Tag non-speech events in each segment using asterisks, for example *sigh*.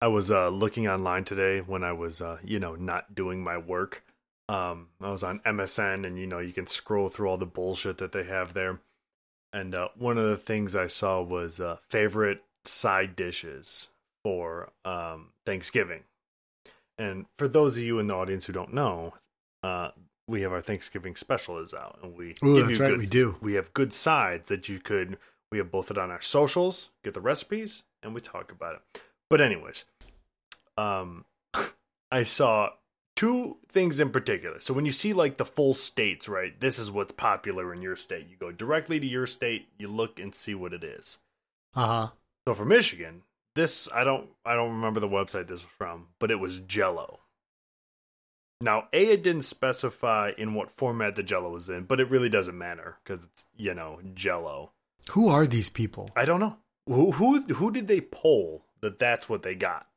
I was uh, looking online today when I was, uh, you know, not doing my work. Um, I was on MSN, and you know, you can scroll through all the bullshit that they have there. And uh, one of the things I saw was uh, favorite side dishes for um, Thanksgiving. And for those of you in the audience who don't know, uh, we have our Thanksgiving special is out, and we Ooh, give that's you right, good- we do. We have good sides that you could. We have both it on our socials, get the recipes, and we talk about it. But anyways, um, *laughs* I saw two things in particular. So when you see like the full states, right? This is what's popular in your state. You go directly to your state, you look and see what it is. Uh huh. So for Michigan, this I don't I don't remember the website this was from, but it was Jello. Now, A, it didn't specify in what format the Jello was in, but it really doesn't matter because it's you know Jello. Who are these people? I don't know who who who did they poll that that's what they got.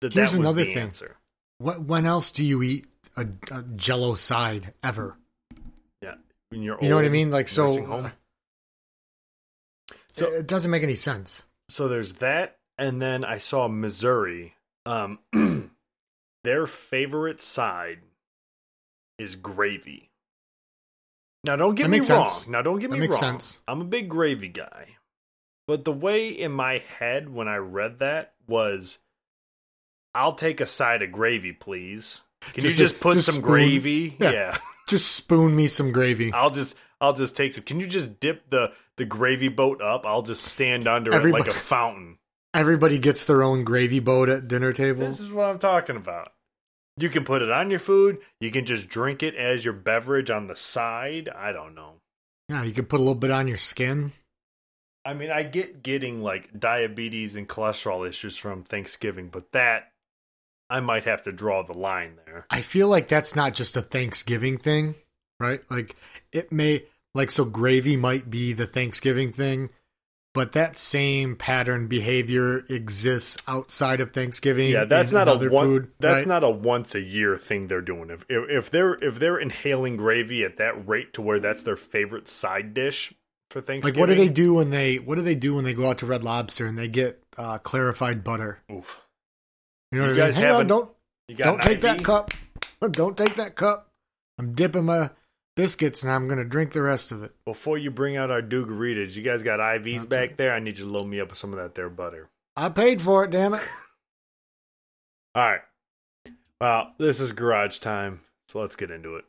That Here's that was another the thing. answer. What? When else do you eat a, a Jello side ever? Yeah, in your You know what I mean? Like so. uh, So- it doesn't make any sense. so there's that and then i saw missouri um *clears throat* their favorite side is gravy now don't get me wrong sense. now don't get That me makes wrong sense. i'm a big gravy guy but the way in my head when i read that was i'll take a side of gravy please can Just you just put just some spoon. gravy Yeah. yeah *laughs* Just spoon me some gravy. I'll just I'll just take some. Can you just dip the the gravy boat up? I'll just stand under Everybody- it like a fountain. Everybody gets their own gravy boat at dinner table. This is what I'm talking about. You can put it on your food. You can just drink it as your beverage on the side. I don't know. Yeah, you can put a little bit on your skin. I mean, I get getting like diabetes and cholesterol issues from Thanksgiving, but that I might have to draw the line there. I feel like that's not just a Thanksgiving thing, right? Like it may like so gravy might be the Thanksgiving thing, but that same pattern behavior exists outside of Thanksgiving. Yeah, that's not other a one. food. that's right? not a once a year thing they're doing. If, if if they're if they're inhaling gravy at that rate to where that's their favorite side dish for Thanksgiving, like what do they do when they what do they do when they go out to Red Lobster and they get uh, clarified butter? Oof. You know You what I mean? guys Hang have on, don't don't take that cup. Don't take that cup. I'm dipping my biscuits and I'm gonna drink the rest of it. Before you bring out our Dugaritas, you guys got IVs That's back there. I need you to load me up with some of that there butter. I paid for it, damn it. *laughs* All right. Well, this is garage time, so let's get into it.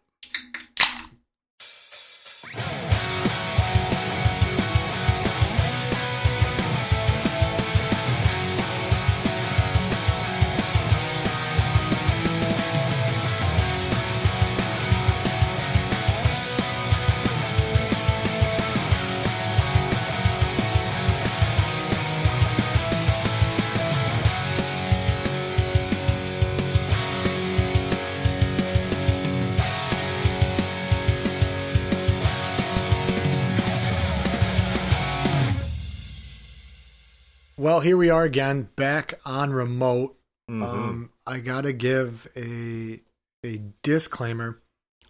Well, here we are again, back on remote. Mhm. Um, I gotta give a a disclaimer.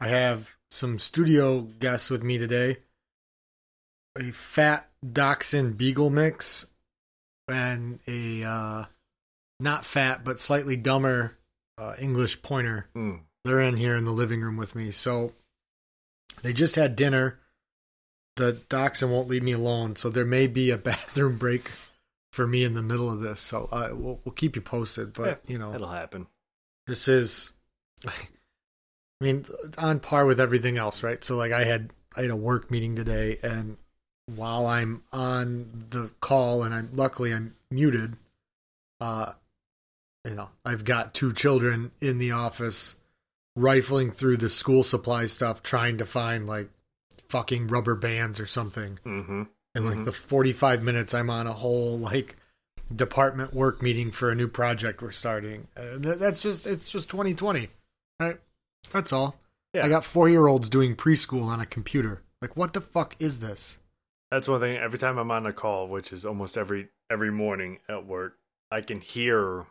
I have some studio guests with me today. A fat dachshund beagle mix and a uh, not fat but slightly dumber uh, English pointer. Mm. They're in here in the living room with me. So they just had dinner. The dachshund won't leave me alone, so there may be a *laughs* bathroom break for me in the middle of this. So uh, we'll we'll keep you posted. But you know, it'll happen. this is *laughs* i mean on par with everything else right so like i had i had a work meeting today and while i'm on the call and i'm luckily i'm muted uh you know i've got two children in the office rifling through the school supply stuff trying to find like fucking rubber bands or something Mm-hmm. And like Mhm. the 45 minutes i'm on a whole like department work meeting for a new project we're starting uh, th- that's just it's just 2020 right that's all Yeah. i got four year olds doing preschool on a computer like what the fuck is this That's one thing. Every time I'm on a call, which is almost every every morning at work, I can hear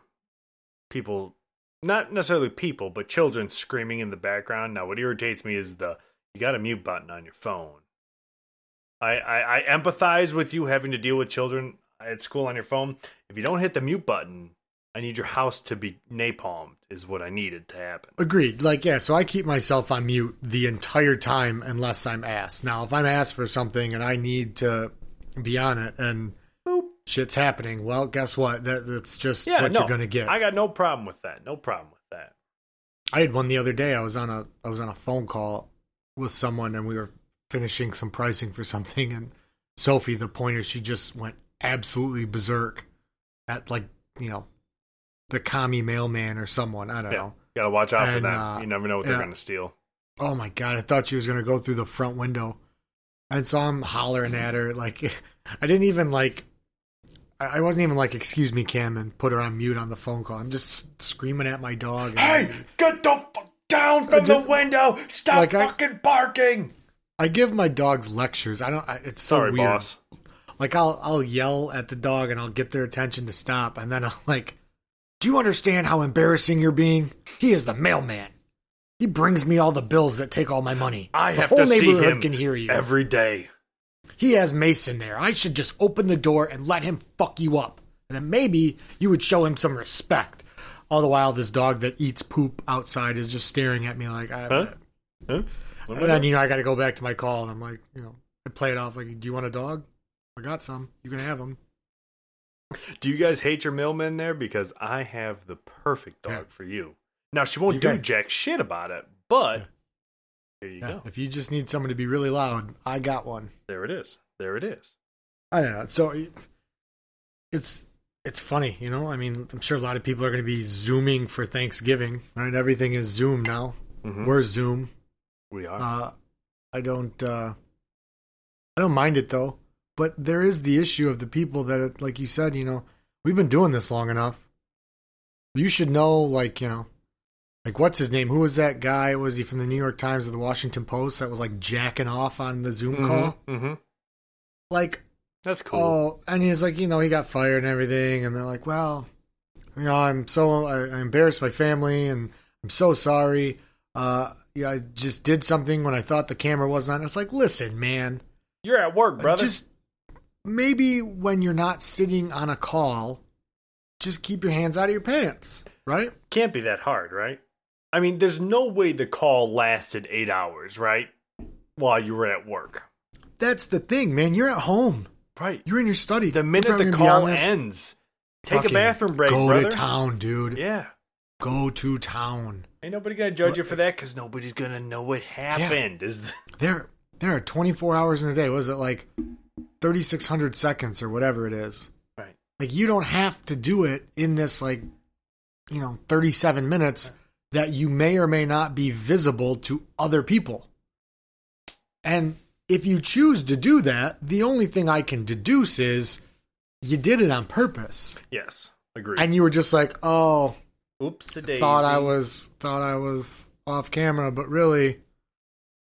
people, not necessarily people, but children screaming in the background. Now, what irritates me is the you got a mute button on your phone. I, I I empathize with you having to deal with children at school on your phone. If you don't hit the mute button, I need your house to be napalmed is what I needed to happen. Agreed. Like, yeah, so I keep myself on mute the entire time unless I'm asked. Now, if I'm asked for something and I need to be on it and Boop. shit's happening, well, guess what? That, that's just Yeah, what no, you're going to get. I got no problem with that. No problem with that. I had one the other day. I was on a I was on a phone call with someone and we were finishing some pricing for something and Sophie, the pointer, she just went absolutely berserk at like, you know, the commie mailman or someone. I don't Yeah. know. Gotta watch out for that. uh, you never know what yeah. they're gonna steal. Oh my god, I thought she was gonna go through the front window. And so I'm hollering at her like *laughs* I didn't even like I I wasn't even like, excuse me, Cam, and put her on mute on the phone call. I'm just screaming at my dog. and Hey, get the fuck down from Just- the window! Stop like I- fucking barking! I give my dogs lectures. I don't. I, it's so Sorry, weird. boss. Like I'll I'll yell at the dog and I'll get their attention to stop, and then I'll like, "Do you understand how embarrassing you're being? He is the mailman. He brings me all the bills that take all my money. I the have whole to see him can hear you. every day. he has Mason there. I should just open the door and let him fuck you up, and then maybe you would show him some respect." All the while, this dog that eats poop outside is just staring at me like, I, Huh? Huh? What am I And then you know I got to go back to my call, and I'm like, you know, I play it off like, "Do you want a dog? I got some. You can have them." Do you guys hate your mailman there? Because I have the perfect dog Yeah. for you. Now she won't You do jack shit about it, but Yeah. here you Yeah, go. if you just need someone to be really loud, I got one. There it is. There it is. I don't know. So it's it's funny, you know. I mean, I'm sure a lot of people are going to be zooming for Thanksgiving. Right? Everything is Zoom now. Mhm. We're Zoom. We are. Uh, I don't. Uh, I don't mind it though. But there is the issue of the people that, like you said, you know, we've been doing this long enough. You should know, like you know, like what's his name? Who was that guy? Was he from the New York Times or the Washington Post that was like jacking off on the Zoom call? Mm-hmm. Like, That's cool. oh, and he's like, you know, he got fired and everything, and they're like, well, you know, I'm so I, I embarrassed my family, and I'm so sorry. Uh, yeah, I just did something when I thought the camera wasn't on. It's like, listen, man, You're at work, brother. just maybe when you're not sitting on a call, just keep your hands out of your pants, right? Can't be that hard, right? I mean, there's no way the call lasted eight hours, right? While you were at work. That's the thing, man. You're at home. Right. You're in your study. The minute the gonna be on call ends, take a bathroom break, Go brother. to town, dude. Yeah. Go to town. Ain't nobody gonna judge you for that because nobody's gonna know what happened. Is the, *laughs* There, there are 24 hours in a day. Was it like 3,600 seconds or whatever it is? right? Like you don't have to do it in this like, you know, 37 minutes that you may or may not be visible to other people. And if you choose to do that, the only thing I can deduce is you did it on purpose. Yes, agreed. And you were just like, "Oh, Oops, thought I was thought I was off camera, but really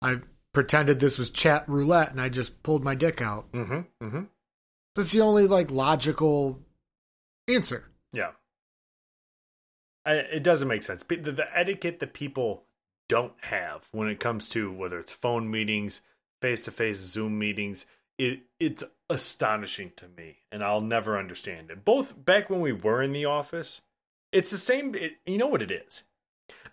I pretended this was chat roulette and I just pulled my dick out." Mm-hmm. Mm-hmm. That's the only like logical answer. Yeah. I, it doesn't make sense. The, the etiquette that people don't have when it comes to whether it's phone meetings, face to face Zoom meetings, it it's astonishing to me, and I'll never understand it. Both back when we were in the office, it's the same. It, you know what it is.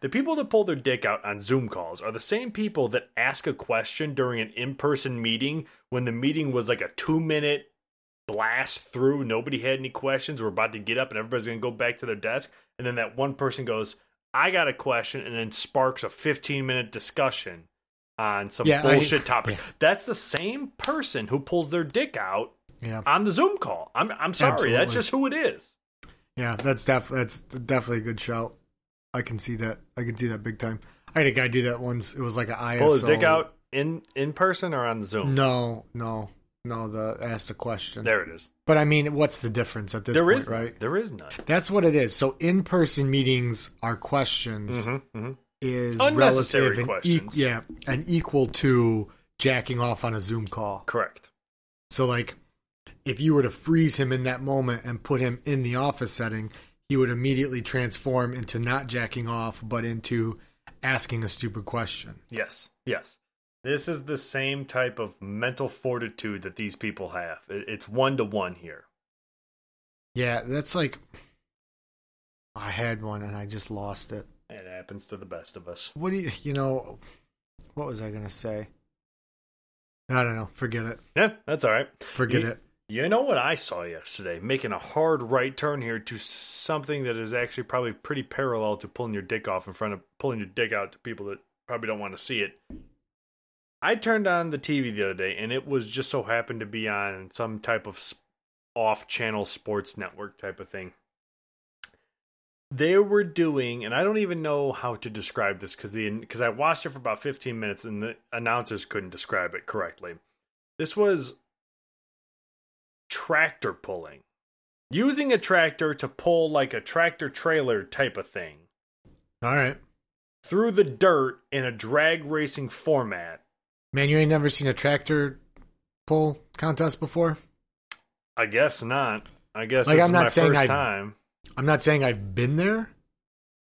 The people that pull their dick out on Zoom calls are the same people that ask a question during an in person meeting when the meeting was like a two minute blast through. Nobody had any questions. We're about to get up and everybody's going to go back to their desk. And then that one person goes, I got a question, and then sparks a 15 minute discussion on some Yeah, I- bullshit *laughs* topic. yeah. That's the same person who pulls their dick out Yeah. on the Zoom call. I'm, I'm sorry. That's just who it is. Yeah, that's def that's definitely a good shout. I can see that. I can see that big time. I had a guy do that once. It was like an ISO. Pull his dick out in, in person or on Zoom? No, no, no. The asked a question. There it is. But I mean, what's the difference at this There point, is right? There is none. That's what it is. So in-person meetings are questions Mm-hmm, mm-hmm. is Unnecessary relative and questions. e- yeah, and equal to jacking off on a Zoom call. Correct. So like if you were to freeze him in that moment and put him in the office setting, he would immediately transform into not jacking off but into asking a stupid question. Yes, yes. This is the same type of mental fortitude that these people have. It's one to one here. Yeah, that's like I had one and I just lost it. It happens to the best of us. What do you, you know, what was I going to say? I don't know. Forget it. Yeah, that's all right. Forget You- it. You know what I saw yesterday? Making a hard right turn here to something that is actually probably pretty parallel to pulling your dick off in front of pulling your dick out to people that probably don't want to see it. I turned on the TV the other day and it was just so happened to be on some type of off-channel sports network type of thing. They were doing, and I don't even know how to describe this because because I watched it for about 15 minutes and the announcers couldn't describe it correctly. This was tractor pulling. Using a tractor to pull like a tractor trailer type of thing All right. through the dirt in a drag racing format. Man, you ain't never seen a tractor pull contest before? I guess not. I guess Like, I'm not my saying first I- time. I'm not saying I've been there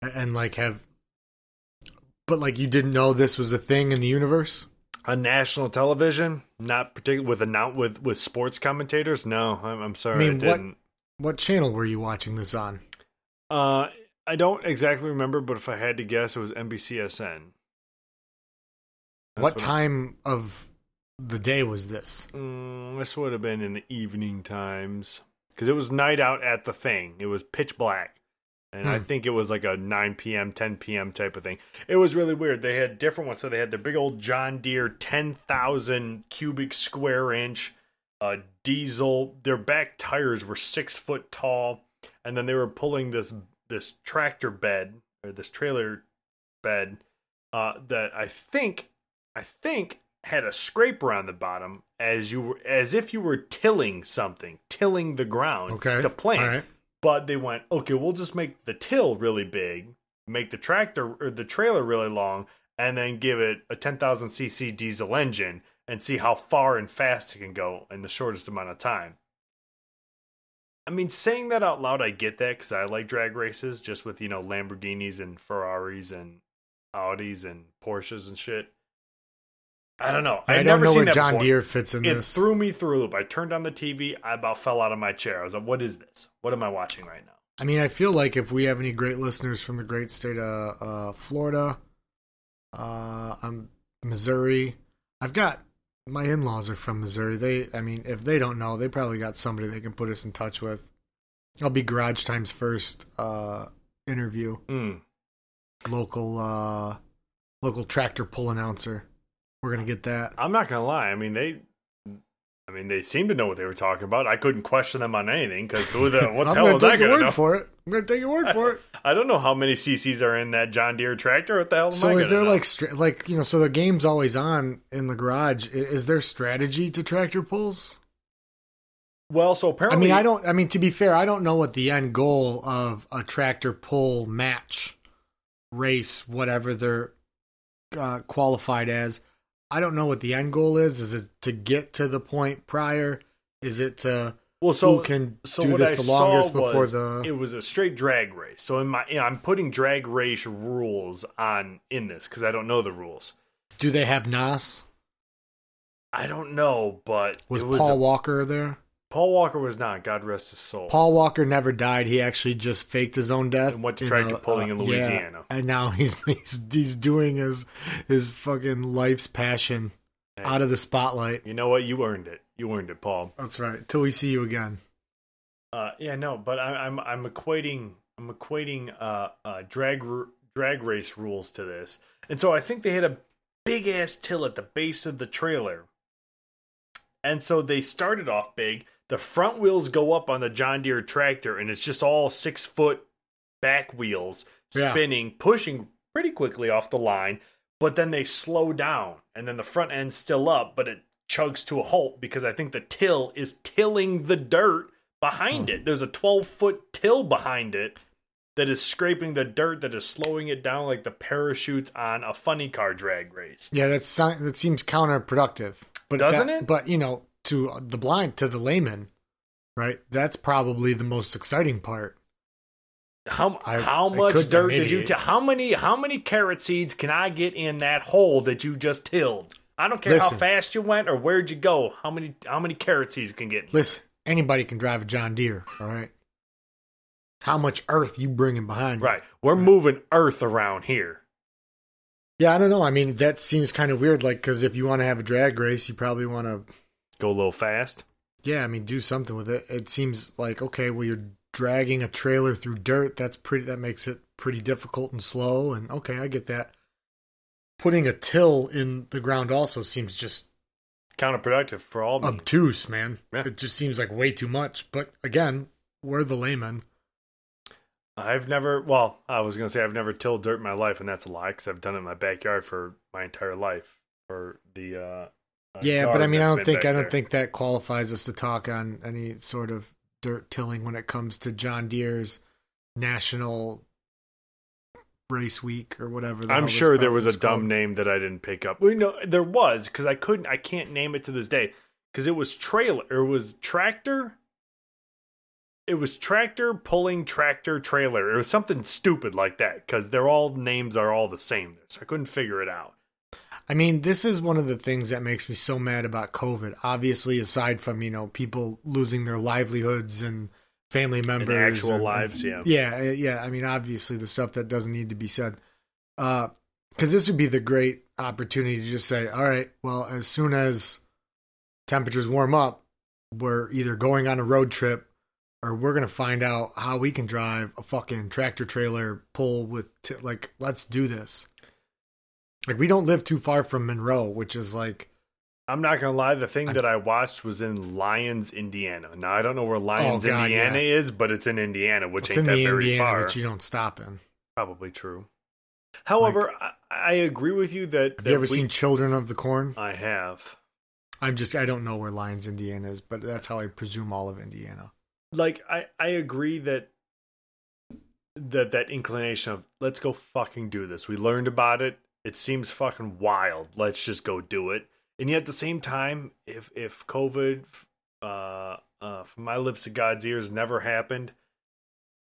and like have, but like you didn't know this was a thing in the universe? On national television, not particularly with annou- with with sports commentators. No, I'm, I'm sorry, I, I mean, what- didn't. What channel were you watching this on? Uh, I don't exactly remember, but if I had to guess, it was NBCSN. That's what I- time of the day was this? Mm, this would have been in the evening times because it was night out at the thing. It was pitch black, and I Hmm. think it was like a 9 p.m., 10 p.m. type of thing. It was really weird. They had different ones. So they had the big old John Deere 10,000 cubic square inch uh, diesel. Their back tires were six foot tall, and then they were pulling this this tractor bed or this trailer bed uh, that I think I think had a scraper on the bottom as you were as if you were tilling something, tilling the ground Okay. to plant. But they went, okay, we'll just make the till really big, make the tractor or the trailer really long, and then give it a 10,000 cc diesel engine and see how far and fast it can go in the shortest amount of time. I mean, saying that out loud, I get that because I like drag races, just with you know Lamborghinis and Ferraris and Audis and Porsches and shit. I don't know. I I'd don't never know seen where John before. Deere fits in It this. threw me through a loop. I turned on the TV. I about fell out of my chair. I was like, "What is this? What am I watching right now?" I mean, I feel like if we have any great listeners from the great state of uh, Florida, uh, I'm Missouri. I've got my in-laws are from Missouri. They, I mean, if they don't know, they probably got somebody they can put us in touch with. I'll be Garage Time's first uh, interview. Mm. Local, uh, local tractor pull announcer. We're gonna get that. I'm not gonna lie. I mean, they, I mean, they seem to know what they were talking about. I couldn't question them on anything because who the what *laughs* the hell was I take your gonna word know? for it. I'm gonna take your word for it. *laughs* I don't know how many CCs are in that John Deere tractor. What the hell am I So is there know? like stra- like you know so the game's always on in the garage? I- Is there strategy to tractor pulls? Well, so apparently, I mean, I don't. I mean, to be fair, I don't know what the end goal of a tractor pull match, race, whatever they're uh, qualified as. I don't know what the end goal is. Is it to get to the point prior? Is it to Well, so who can so do this I the longest before the? it was a straight drag race. So in my, I'm putting drag race rules on in this because I don't know the rules. do they have NOS? I don't know, but Was, was Paul a- Walker there? Paul Walker was not. God rest his soul. Paul Walker never died. He actually just faked his own death And went to in a- pulling in yeah, Louisiana. and now *laughs* he's, he's he's doing his his fucking life's passion Hey. out of the spotlight. You know what? You earned it. You earned it, Paul. That's right. Till we see you again. Uh, yeah, no, but I, I'm I'm equating I'm equating uh, uh, drag drag race rules to this, and so I think they had a big ass till at the base of the trailer, and so they started off big. The front wheels go up on the John Deere tractor, and it's just all six foot back wheels Yeah. spinning, pushing pretty quickly off the line. But then they slow down, and then the front end's still up, but it chugs to a halt because I think the till is tilling the dirt behind hmm. it. There's a 12 foot till behind it that is scraping the dirt that is slowing it down like the parachutes on a funny car drag race. Yeah, that's that seems counterproductive. But Doesn't that- it? But you know, to the blind, to the layman, right? That's probably the most exciting part. How I- how much dirt did you mediate. t- how many how many carrot seeds can I get in that hole that you just tilled? I don't care how fast you went or where'd you go. How many how many carrot seeds can get? Listen, anybody can drive a John Deere. All right. how much earth you bringing behind. you. Right. We're moving earth around here. Yeah, I don't know. I mean, that seems kind of weird. Like, because if you want to have a drag race, you probably want to, Go a little fast. yeah, I mean, do something with it. It seems like okay, well, you're dragging a trailer through dirt. That's pretty. That makes it pretty difficult and slow. And okay, I get that. Putting a till in the ground also seems just Counterproductive for all obtuse, man. Yeah. It just seems like way too much. But again, we're the laymen. I've never, well, I was going to say I've never tilled dirt in my life, and that's a lie because I've done it in my backyard for my entire life. For the, uh, Yeah, but I mean, I don't think I don't there. think that qualifies us to talk on any sort of dirt tilling when it comes to John Deere's National Race Week or whatever. I'm sure there probably was a dumb name that I didn't pick up. We know there was because I couldn't. I can't name it to this day because it was trailer. It was tractor. It was tractor pulling tractor trailer. It was something stupid like that because they're all names are all the same. So I couldn't figure it out. I mean, this is one of the things that makes me so mad about COVID. Obviously, aside from you know people losing their livelihoods and family members, actual and- lives, yeah. yeah, uh, yeah. I mean, obviously, the stuff that doesn't need to be said. Because this would be the great opportunity to just say, all right, well, as soon as temperatures warm up, we're either going on a road trip or we're going to find out how we can drive a fucking tractor trailer pull with, t- like, let's do this. Like, we don't live too far from Monroe, which is like, I'm not gonna lie. The thing I- that I watched was in Lyons, Indiana. Now I don't know where oh, Lyons, Oh, God, Indiana yeah. is, but it's in Indiana, which it's ain't in that the very Indiana far. that you don't stop in. Probably true. However, I, I agree with you that. Have that you ever we- seen Children of the Corn? I have. I'm just, I don't know where Lyons, Indiana is, but that's how I presume all of Indiana. Like I, I agree that that that inclination of let's go fucking do this. We learned about it. It seems fucking wild. Let's just go do it. And yet at the same time, if if COVID, uh, uh, from my lips to God's ears, never happened,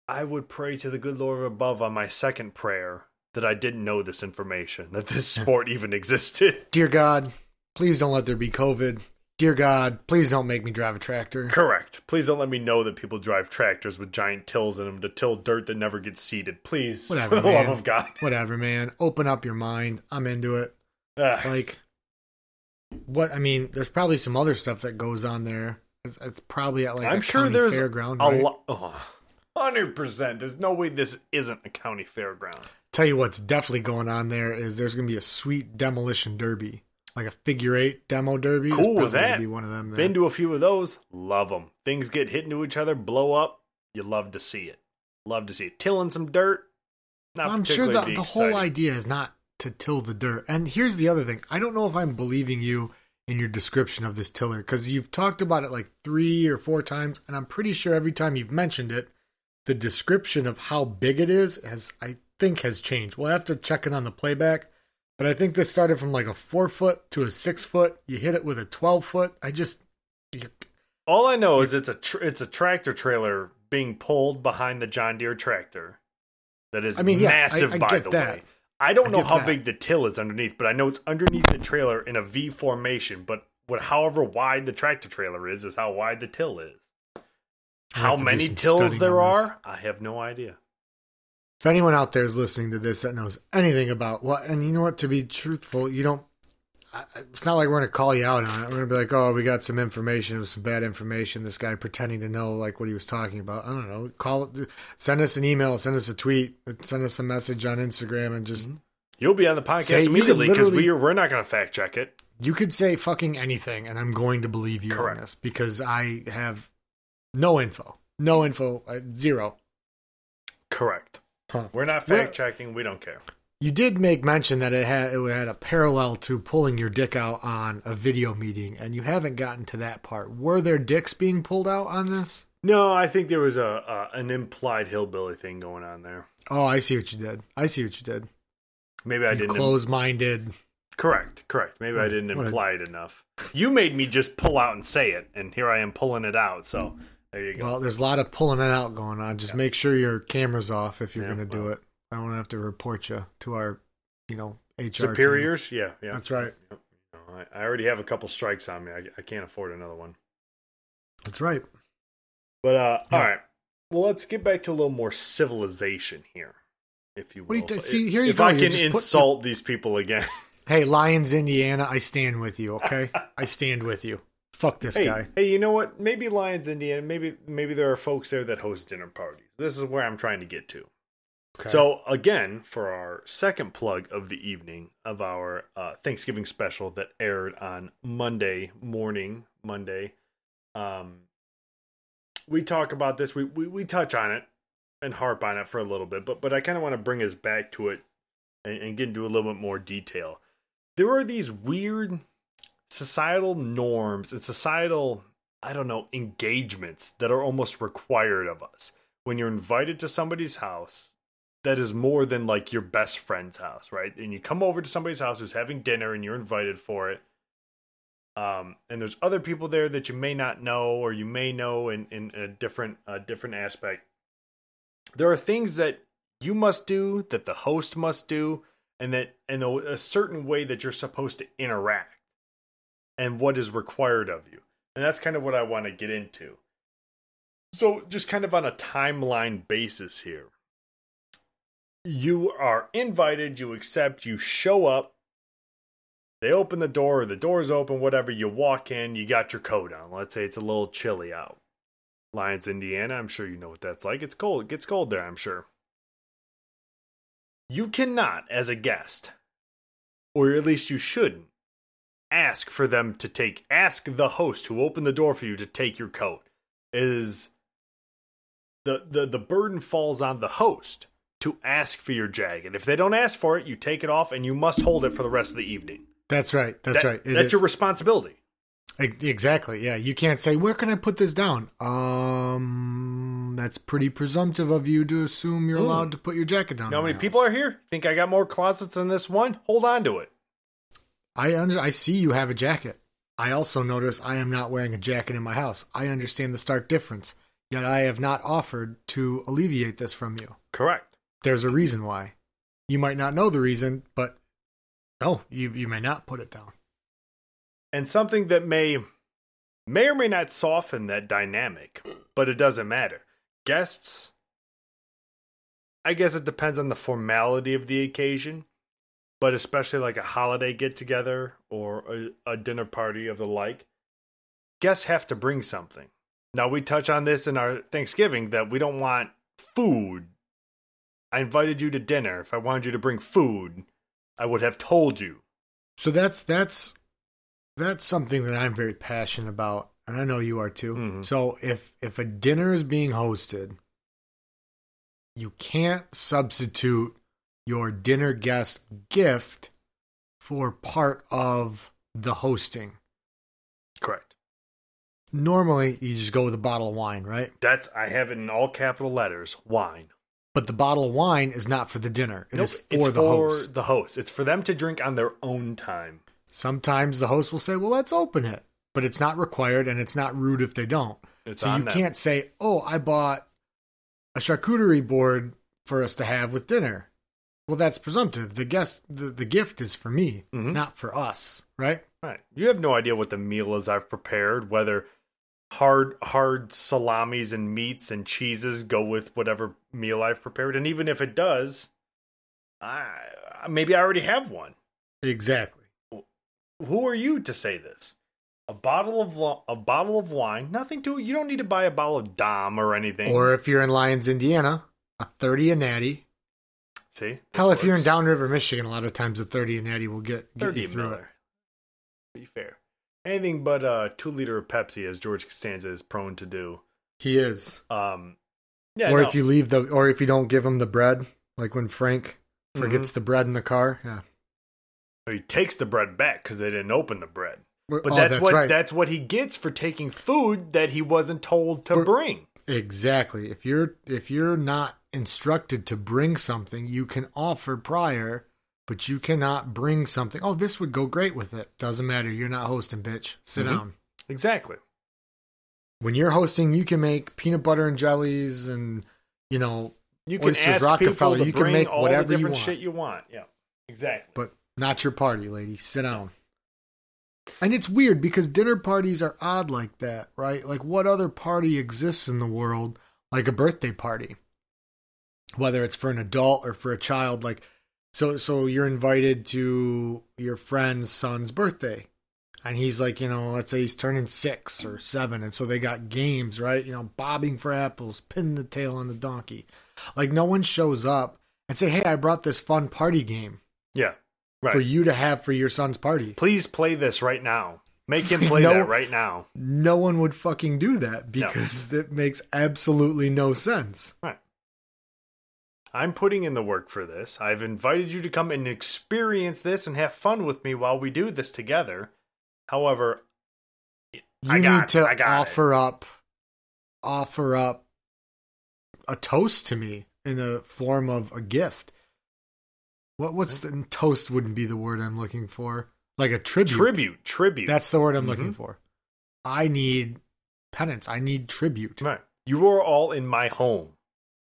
I would pray to the good Lord above on my second prayer that I didn't know this information, that this *laughs* sport even existed. Dear God, please don't let there be COVID. Dear God, please don't make me drive a tractor. Correct. Please don't let me know that people drive tractors with giant tills in them to till dirt that never gets seeded. Please, *laughs* Whatever, for the man. love of God. Whatever, man. Open up your mind. I'm into it. Ugh. Like, what? I mean, there's probably some other stuff that goes on there. It's, it's probably at like I'm a sure county there's fairground. a right? lot. Oh, 100%. There's no way this isn't a county fairground. Tell you what's definitely going on there is there's gonna be a sweet demolition derby, like a figure eight demo derby. Cool with that. Be one of them. there. Been to a few of those. Love them. Things get hit into each other, blow up. You love to see it. Love to see it. Tilling some dirt. Not I'm sure the, the whole idea is not to till the dirt. And here's the other thing: I don't know if I'm believing you in your description of this tiller because you've talked about it like three or four times, and I'm pretty sure every time you've mentioned it, the description of how big it is has, I think, has changed. We'll have to check it on the playback. But I think this started from like a four foot to a six foot. You hit it with a twelve foot. I just, you, All I know is it's a tr- it's a tractor trailer being pulled behind the John Deere tractor. That is I mean, yeah, I- massive, I by get the that. way. I don't know how that. big the till is underneath, but I know it's underneath the trailer in a V formation. But what, however wide the tractor trailer is, is how wide the till is. How have to do many tills there on this. are, I have no idea. If anyone out there is listening to this that knows anything about what, and you know what, to be truthful, you don't. It's not like we're gonna call you out on it. We're gonna be like, "Oh, we got some information. It was some bad information." This guy pretending to know like what he was talking about. I don't know. Call, it. send us an email, send us a tweet, send us a message on Instagram, and just You'll be on the podcast could immediately because we're we're not going to fact check it. you could say fucking anything, and I'm going to believe you Correct. on this because I have no info, no info, uh, zero. Correct. Huh. We're not fact checking. We don't care. You did make mention that it had it had a parallel to pulling your dick out on a video meeting, and you haven't gotten to that part. Were there dicks being pulled out on this? No, I think there was a, a an implied hillbilly thing going on there. Oh, I see what you did. I see what you did. Maybe I You didn't. close-minded. Correct, correct. Maybe I didn't what a- imply it enough. You made me just pull out and say it, and here I am pulling it out. So there you go. Well, there's a lot of pulling it out going on. Just Yeah. make sure your camera's off if you're Yeah, going to do it. I don't have to report you to our, you know, HR team. Superiors, yeah, yeah. That's right. Yep. I, already have a couple strikes on me. I, I can't afford another one. That's right. But uh, Yeah. all right, well, let's get back to a little more civilization here, if you will. What you see, here you if go, I can just put- insult these people again. *laughs* Hey, Lyons, Indiana, I stand with you. Okay, *laughs* I stand with you. Fuck this hey, guy. hey, you know what? Maybe Lyons, Indiana. Maybe maybe there are folks there that host dinner parties. This is where I'm trying to get to. Okay. So again, for our second plug of the evening of our uh, Thanksgiving special that aired on Monday morning, Monday, um, we talk about this. We, we we touch on it and harp on it for a little bit, but but I kind of want to bring us back to it and, and get into a little bit more detail. There are these weird societal norms and societal I don't know engagements that are almost required of us when you're invited to somebody's house that is more than like your best friend's house, right? And you come over to somebody's house who's having dinner and you're invited for it. Um, and there's other people there that you may not know or you may know in, in a different different aspect. There are things that you must do that the host must do and that in a, a certain way that you're supposed to interact and what is required of you. And that's kind of what I want to get into. So, just kind of on a timeline basis here you are invited, you accept, you show up. They open the door, or the door's open, whatever. You walk in, you got your coat on. Let's say it's a little chilly out. Lyons, Indiana, I'm sure you know what that's like. It's cold. It gets cold there, I'm sure. You cannot, as a guest, or at least you shouldn't, ask for them to take, ask the host who opened the door for you to take your coat. is the, the, the burden falls on the host to ask for your jacket. If they don't ask for it, you take it off and you must hold it for the rest of the evening. that's right. That's That- right. It that's is. your responsibility. Exactly. Yeah. You can't say, where can I put this down? Um, that's pretty presumptive of you to assume you're Ooh. allowed to put your jacket down. You know how many my people are here? Think I got more closets than this one? Hold on to it. I under, I see you have a jacket. I also notice I am not wearing a jacket in my house. I understand the stark difference, yet I have not offered to alleviate this from you. Correct. There's a reason why. You might not know the reason, but no, you you may not put it down. And something that may may or may not soften that dynamic, but it doesn't matter. Guests I guess it depends on the formality of the occasion, but especially like a holiday get together or a, a dinner party of the like, guests have to bring something. Now we touch on this in our Thanksgiving that we don't want food. I invited you to dinner. If I wanted you to bring food, I would have told you. So that's that's that's something that I'm very passionate about, and I know you are too. Mhm. So if if a dinner is being hosted, you can't substitute your dinner guest gift for part of the hosting. Correct. Normally, you just go with a bottle of wine, right? That's I have it in all capital letters. Wine. But the bottle of wine is not for the dinner. It Nope, is for it's the for host. the host. It's for them to drink on their own time. Sometimes the host will say, "Well, let's open it," but it's not required, and it's not rude if they don't. It's so you them. can't say, "Oh, I bought a charcuterie board for us to have with dinner." Well, that's presumptive. The guest, the, the gift is for me, Mhm. not for us, right? Right. You have no idea what the meal is I've prepared, whether hard hard salamis and meats and cheeses go with whatever meal I've prepared. And even if it does, I maybe I already have one. Exactly. Who are you to say this? A bottle of lo- a bottle of wine, nothing to it. you don't need to buy a bottle of Dom or anything. Or if you're in Lyons, Indiana, a thirty a natty. See? Hell, if you're in. Downriver, Michigan, a lot of times a thirty and natty will get, get 30 you through it. Be fair. Anything but a two liter of Pepsi, as George Costanza is prone to do. He is. Um, yeah, or no. if you leave the, or if you don't give him the bread, like when Frank forgets Mm-hmm. the bread in the car. Yeah. Or he takes the bread back because they didn't open the bread. But oh, that's, that's what right. that's what he gets for taking food that he wasn't told to We're- bring. Exactly. If you're if you're not instructed to bring something, you can offer prior, but you cannot bring something. Oh, this would go great with it. Doesn't matter. You're not hosting, bitch. Sit Mhm. down. Exactly. When you're hosting, you can make peanut butter and jellies and you know, You can Oysters ask Rockefeller, people to you can make all whatever the you different want. shit you want. Yeah, exactly. but not your party, lady. Sit down. And it's weird because dinner parties are odd like that, right? Like what other party exists in the world like a birthday party, whether it's for an adult or for a child. Like, so so you're invited to your friend's son's birthday, and he's like, you know, let's say he's turning six or seven, and so they got games, right? You know, bobbing for apples, pinning the tail on the donkey. Like, no one shows up and say, hey, I brought this fun party game Yeah. Right. for you to have for your son's party. Please play this right now. Make him *laughs* play No. that right now. No one would fucking do that because it makes absolutely no sense. Right. I'm putting in the work for this. I've invited you to come and experience this and have fun with me while we do this together. However, You I got need it. to offer up offer up a toast to me in the form of a gift. What what's the toast wouldn't be the word I'm looking for. Like a tribute. tribute, tribute. That's the word I'm looking Mhm. for. I need penance. I need tribute. right. You are all in my home.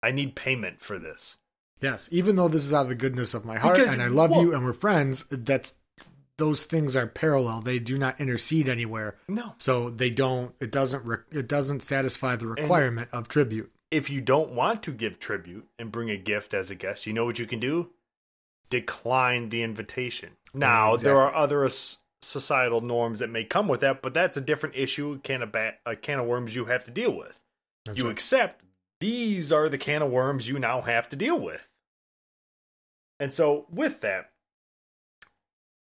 I need payment for this. Yes, even though this is out of the goodness of my heart Because- and I love well- you and we're friends, that's those things are parallel. They do not intercede anywhere. No. So they don't it doesn't re- it doesn't satisfy the requirement of tribute. If you don't want to give tribute and bring a gift as a guest, you know what you can do? Decline the invitation. Now, Exactly. there are other societal norms that may come with that, but that's a different issue, a can of ba- a can of worms you have to deal with. That's you right. accept these are the can of worms you now have to deal with. And so, with that,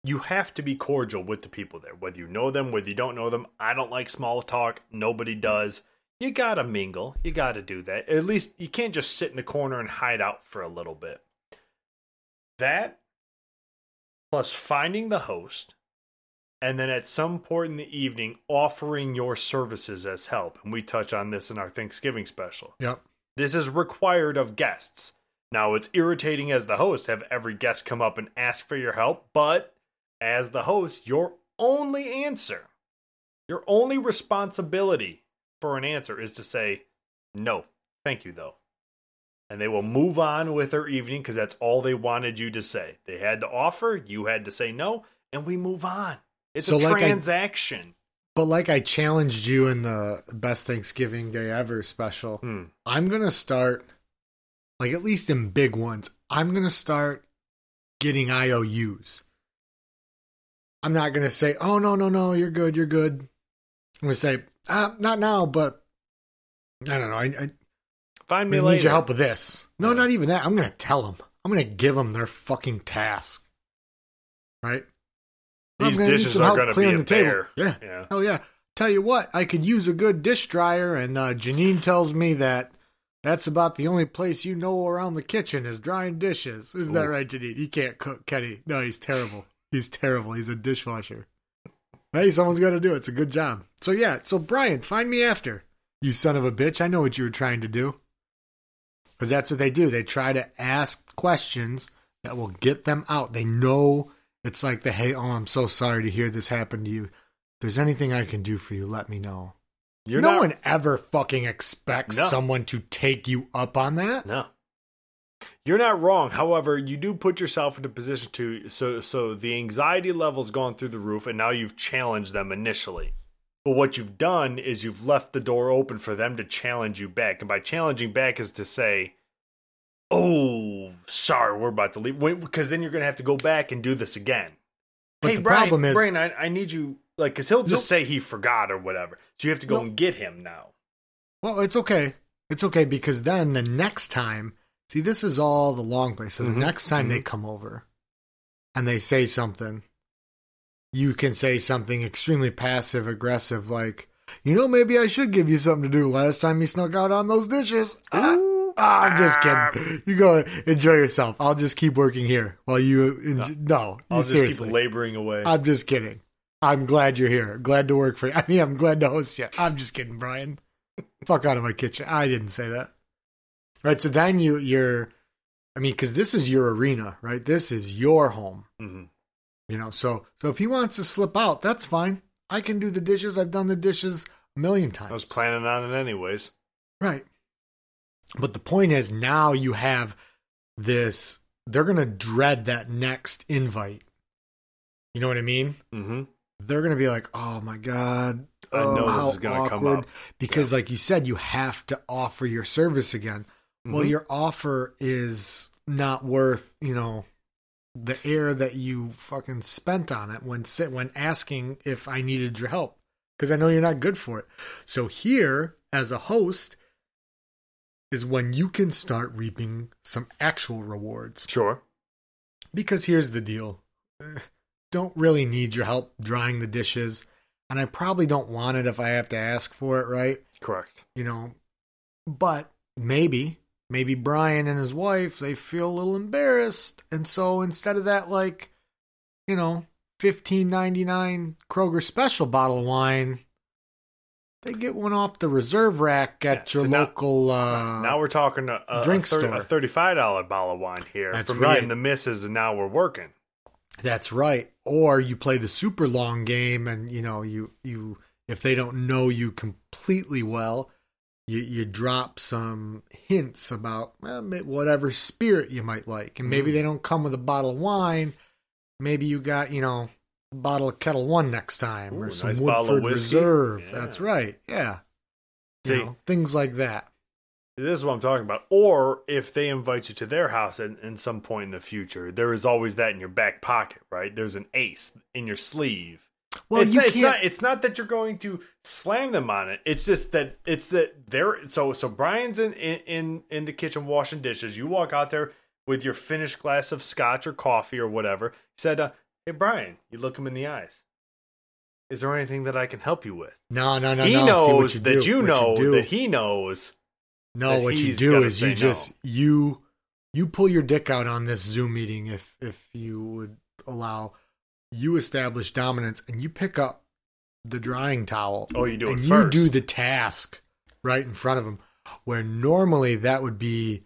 you have to be cordial with the people there, whether you know them, whether you don't know them. I don't like small talk. Nobody does. You gotta mingle. You gotta do that. At least you can't just sit in the corner and hide out for a little bit. That, plus finding the host, and then at some point in the evening, offering your services as help. And we touch on this in our Thanksgiving special. Yep. This is required of guests. Now, it's irritating as the host have every guest come up and ask for your help, but as the host, your only answer, your only responsibility for an answer is to say, no, thank you, though. And they will move on with their evening because that's all they wanted you to say. They had to offer, you had to say no, and we move on. It's So a like I- transaction. But like I challenged you in the best Thanksgiving Day ever special, Hmm. I'm going to start like at least in big ones, I'm going to start getting IOUs. I'm not going to say, "Oh no, no, no, you're good, you're good." I'm going to say, "Ah, not now, but I don't know. I, I, Find we me need your help with this." No, Yeah. not even that. I'm going to tell them. I'm going to give them their fucking task. Right? These dishes are going to be the table. bear. Yeah. Yeah. Hell yeah. Tell you what, I could use a good dish dryer, and uh, Janine tells me that that's about the only place you know around the kitchen is drying dishes. Isn't that right, Janine? He can't cook, can he? No, he's terrible. He's terrible. He's a dishwasher. Hey, someone's got to do it. It's a good job. So, yeah. So, Brian, find me after. You son of a bitch. I know what you were trying to do. Because that's what they do. They try to ask questions that will get them out. They know it's like the, hey, oh, I'm so sorry to hear this happen to you. If there's anything I can do for you, let me know. You're no not, one ever fucking expects No. someone to take you up on that. No. You're not wrong. However, you do put yourself into position to so so the anxiety level's gone through the roof and now you've challenged them initially. But what you've done is you've left the door open for them to challenge you back. And by challenging back is to say, "Oh, sorry, we're about to leave." Because then you're going to have to go back and do this again. But hey, the Brian, problem is- Brian, I, I need you like because he'll just Nope. say he forgot or whatever. So you have to go Nope. and get him now. Well, it's okay. It's okay because then the next time, see, this is all the long play. So the mm-hmm. next time they mm-hmm. come over and they say something, you can say something extremely passive aggressive, like, you know, maybe I should give you something to do. Last time you snuck out on those dishes. Ah, ah, I'm just kidding. You go enjoy yourself. I'll just keep working here while you. En- no, I'll just keep laboring away. I'm just kidding. I'm glad you're here. Glad to work for you. *laughs* I mean, I'm glad to host you. I'm just kidding, Brian. Fuck out of my kitchen. I didn't say that. Right. So then you, you're, I mean, because this is your arena, right? This is your home. Mhm. You know. So, so if he wants to slip out, that's fine. I can do the dishes. I've done the dishes a million times. I was planning on it anyways. Right. But the point is now you have this. They're gonna dread that next invite. You know what I mean? Mm-hmm. they're gonna be like, "Oh my god, I oh, know this how is gonna come up. Because, like you said, you have to offer your service again. Well, Mhm. your offer is not worth, you know, the air that you fucking spent on it when sit when asking if I needed your help because I know you're not good for it. So here, as a host, is when you can start reaping some actual rewards. Sure. Because here's the deal: *sighs* don't really need your help drying the dishes, and I probably don't want it if I have to ask for it, right? Correct. you know but maybe maybe brian and his wife they feel a little embarrassed and so instead of that like you know 15.99 kroger special bottle of wine they get one off the reserve rack at Yeah, your so now- local uh now we're talking a, a, drink a, thir- store. a thirty-five dollar bottle of wine here That's for me right. and the missus, and now we're working. That's right. Or you play the super long game and you know, you you if they don't know you completely well, you you drop some hints about well, whatever spirit you might like. And maybe Mm. they don't come with a bottle of wine. Maybe you got, you know, a bottle of Ketel One next time Ooh, or some nice Woodford. Reserve. Yeah. That's right. Yeah. See- you know, things like that. This is what I'm talking about. Or if they invite you to their house at, in some point in the future, there is always that in your back pocket, right? There's an ace in your sleeve. Well, it's, you not, it's can't not. It's not that you're going to slam them on it. It's just that it's that they're so so. Brian's in in in, the kitchen washing dishes. You walk out there with your finished glass of scotch or coffee or whatever. He said, uh, "Hey, Brian," you look him in the eyes. Is there anything that I can help you with? No, no, no, he no. Knows you that do- you know do- that he knows. No, what you do is you no. just you you pull your dick out on this Zoom meeting if if you would allow you establish dominance and you pick up the drying towel Oh, you do and it you do the task right in front of him where normally that would be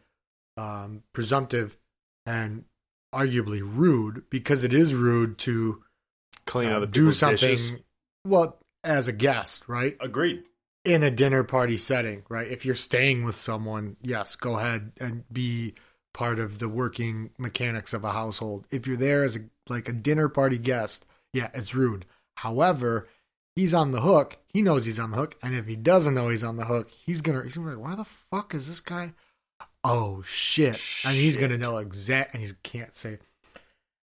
um, presumptive and arguably rude because it is rude to clean uh, other do something dishes. well as a guest right Agreed. in a dinner party setting, right? If you're staying with someone, yes, go ahead and be part of the working mechanics of a household. If you're there as a like a dinner party guest, yeah, it's rude. However, he's on the hook. He knows he's on the hook, and if he doesn't know he's on the hook, he's gonna he's gonna be like, why the fuck is this guy? Oh shit! And he's gonna know exact, and he can't say.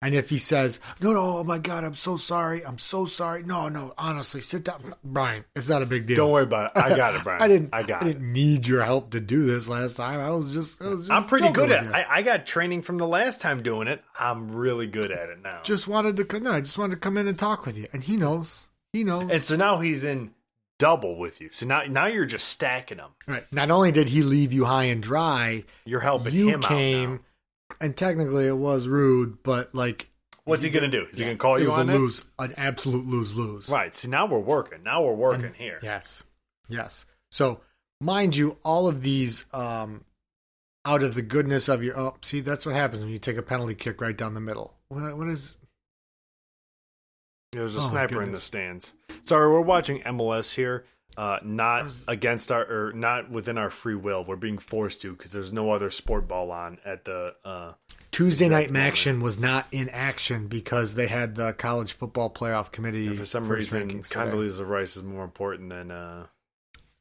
And if he says, "No, no, oh my god, I'm so sorry, I'm so sorry," no, no, honestly, sit down, Brian. It's not a big deal. Don't worry about it. I got it, *laughs* Brian. I didn't. I got I didn't need your help to do this last time. I was just. I was just I'm pretty good at it. I, I got training from the last time doing it. I'm really good at it now. just wanted to. come- No, I just wanted to come in and talk with you, and he knows. He knows. and so now he's in double with you. So now now you're just stacking them. right. Not only did he leave you high and dry, You're helping you him out. came, now. And technically it was rude, but like. What's he gonna do? Is he gonna call it you was on a it? lose, an absolute lose lose. Right. So now we're working. Now we're working And- here. Yes. Yes. So, mind you, all of these um out of the goodness of your oh, see that's what happens when you take a penalty kick right down the middle. What, what is There's a Oh, sniper in the goodness. stands. Sorry, we're watching MLS here. Uh, not against our or not within our free will. We're being forced to because there's no other sport ball on at the. Uh, Tuesday night action was not in action because they had the college football playoff committee and for some reason, today. Condoleezza Rice is more important than uh,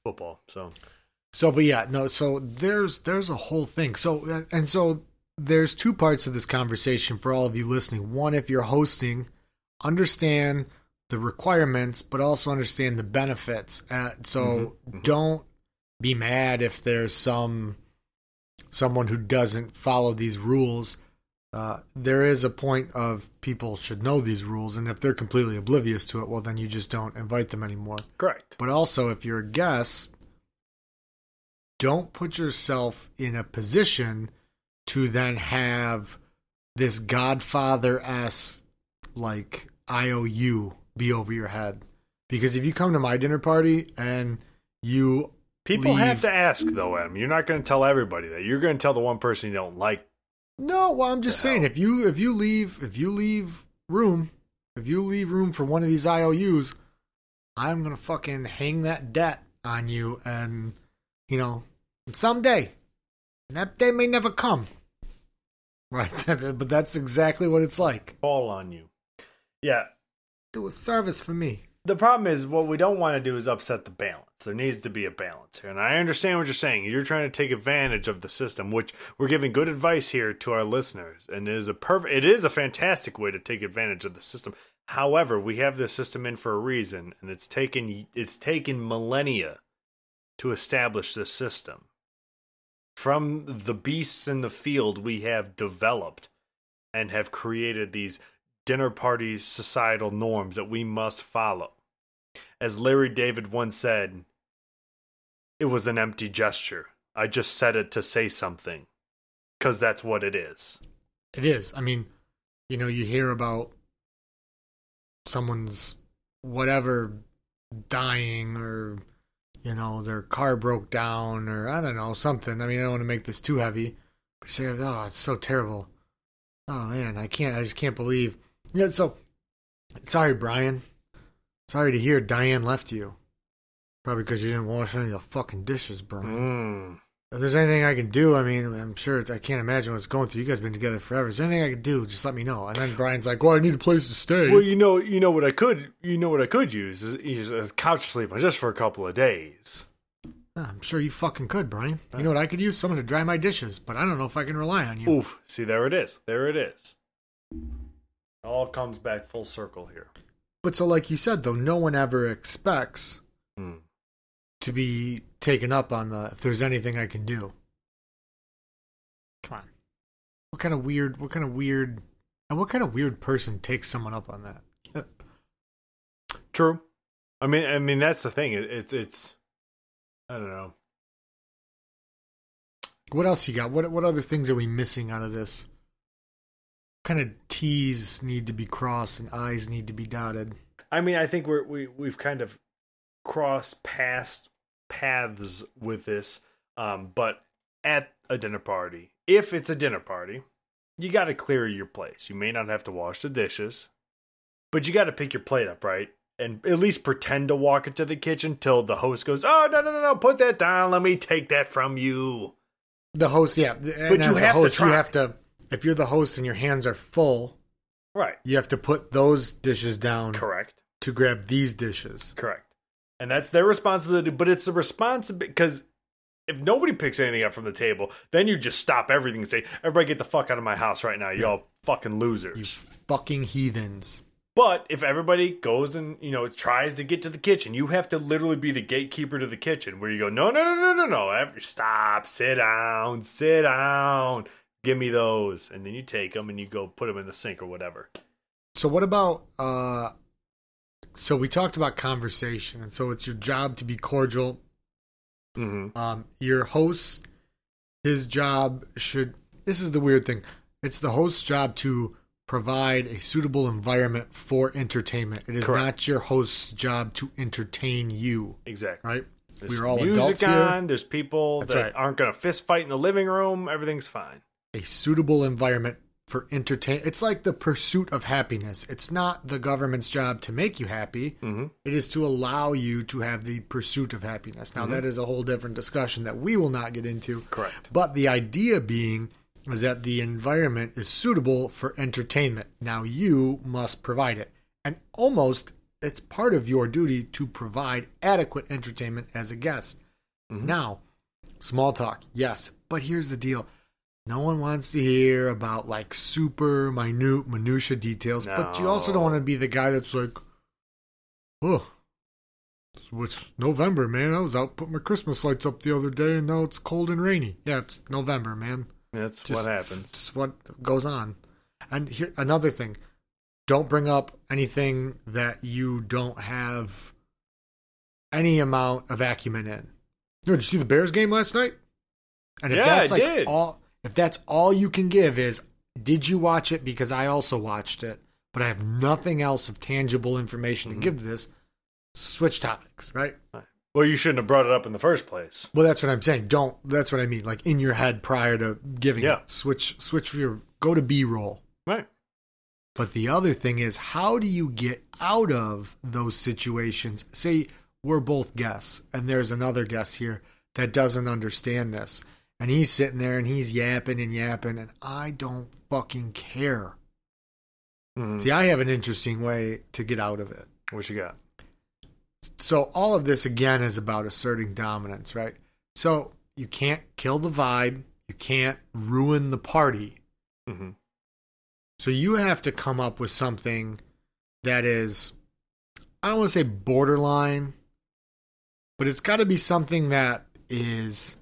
football. So So, but yeah, no. So there's there's a whole thing. So and so there's two parts of this conversation for all of you listening. One, if you're hosting, understand the requirements, but also understand the benefits. Uh, so Mhm, mhm. don't be mad if there's some someone who doesn't follow these rules. Uh, there is a point of people should know these rules, and if they're completely oblivious to it, well, then you just don't invite them anymore. correct. But also, if you're a guest, don't put yourself in a position to then have this Godfather s like IOU be over your head. Because if you come to my dinner party and you People leave- have to ask though, Em. You're not going to tell everybody that. You're going to tell the one person you don't like. no, well, I'm just saying hell? if you if you leave if you leave room if you leave room for one of these IOUs, I'm gonna fucking hang that debt on you, and you know someday and that day may never come. *laughs* Right, *laughs* but that's exactly what it's like. Fall on you. Yeah. Do a service for me. the problem is what we don't want to do is upset the balance. There needs to be a balance here. And I understand what you're saying. You're trying to take advantage of the system, which we're giving good advice here to our listeners. And it is a perfect it is a fantastic way to take advantage of the system. However, we have this system in for a reason, and it's taken it's taken millennia to establish this system. From the beasts in the field we have developed and have created these dinner parties societal norms that we must follow. As Larry David once said, it was an empty gesture. I just said it to say something. Because that's what it is. It is. I mean, you know, you hear about someone's whatever dying or you know their car broke down or I don't know something. I mean, I don't want to make this too heavy, but you say, "Oh, it's so terrible." Oh man, I can't. I just can't believe. Yeah. So sorry, Brian. Sorry to hear Diane left you. Probably because you didn't wash any of the fucking dishes, Brian. Mm. If there's anything I can do, I mean, I'm sure it's, I can't imagine what's going through. You guys been together forever. Is there anything I can do? Just let me know. And then Brian's like, "Well, I need a place to stay." Well, you know, you know what I could, you know what I could use is, is a couch sleep just for a couple of days. I'm sure you fucking could, Brian. You know what I could use? Someone to dry my dishes, but I don't know if I can rely on you. Oof! See, there it is. There it is. All comes back full circle here. But so, like you said, though, no one ever expects Hmm. to be taken up on the if there's anything I can do. Come on. What kind of weird, what kind of weird, and what kind of weird person takes someone up on that? True. I mean, I mean that's the thing. It, it's it's. I don't know. What else you got? What what other things are we missing out of this? Kind of T's need to be crossed and I's need to be dotted? I mean, I think we're we we've kind of crossed past paths with this. Um, but at a dinner party, if it's a dinner party, you got to clear your place. You may not have to wash the dishes, but you got to pick your plate up right and at least pretend to walk into the kitchen till the host goes, "Oh no no no no, put that down. Let me take that from you." The host, yeah, and But you have to host, you try. have to. If you're the host and your hands are full, Right. you have to put those dishes down Correct. to grab these dishes. Correct. And that's their responsibility, but it's a responsibility because if nobody picks anything up from the table, then you just stop everything and say, "Everybody, get the fuck out of my house right now! You all fucking losers, You fucking heathens. But if everybody goes and you know tries to get to the kitchen, you have to literally be the gatekeeper to the kitchen, where you go, "No, no, no, no, no, no! Stop! Sit down! Sit down! Give me those!" And then you take them and you go put them in the sink or whatever. So what about? uh So we talked about conversation, and so it's your job to be cordial. Mm-hmm. Um, your host, his job should. This is the weird thing. It's the host's job to provide a suitable environment for entertainment. It is Correct. not your host's job to entertain you, Exactly. right? There's We're all music adults here. There's people That's that right. aren't going to fist fight in the living room. Everything's fine. A suitable environment for entertain. It's like the pursuit of happiness. It's not the government's job to make you happy. Mm-hmm. It is to allow you to have the pursuit of happiness. Now, that is a whole different discussion that we will not get into. Correct. But the idea being is that the environment is suitable for entertainment. Now, you must provide it. And almost it's part of your duty to provide adequate entertainment as a guest. Mhm. Now, small talk, yes. But here's the deal. No one wants to hear about like super minute minutia details, but you also don't want to be the guy that's like, "Oh, it's November, man. I was out putting my Christmas lights up the other day, and now it's cold and rainy." Yeah, it's November, man. That's Just- what happens. Just what goes on. And here, another thing: don't bring up anything that you don't have any amount of acumen in. Yo, did you see the Bears game last night? And if Yeah, that's I like did. all, if that's all you can give is, did you watch it? Because I also watched it, but I have nothing else of tangible information Mm-hmm. to give this. Switch topics, right? Well, you shouldn't have brought it up in the first place. Well, that's what I'm saying. Don't. That's what I mean. Like in your head prior to giving Yeah. it. Switch. Switch your. Go to B roll. Right. But the other thing is, how do you get out of those situations? Say we're both guests, and there's another guest here that doesn't understand this, and he's sitting there and he's yapping and yapping, and I don't fucking care. Mhm. See, I have an interesting way to get out of it. What you got? So all of this again is about asserting dominance, right? So you can't kill the vibe, you can't ruin the party. hmm So you have to come up with something that is I don't want to say borderline, but it's got to be something that is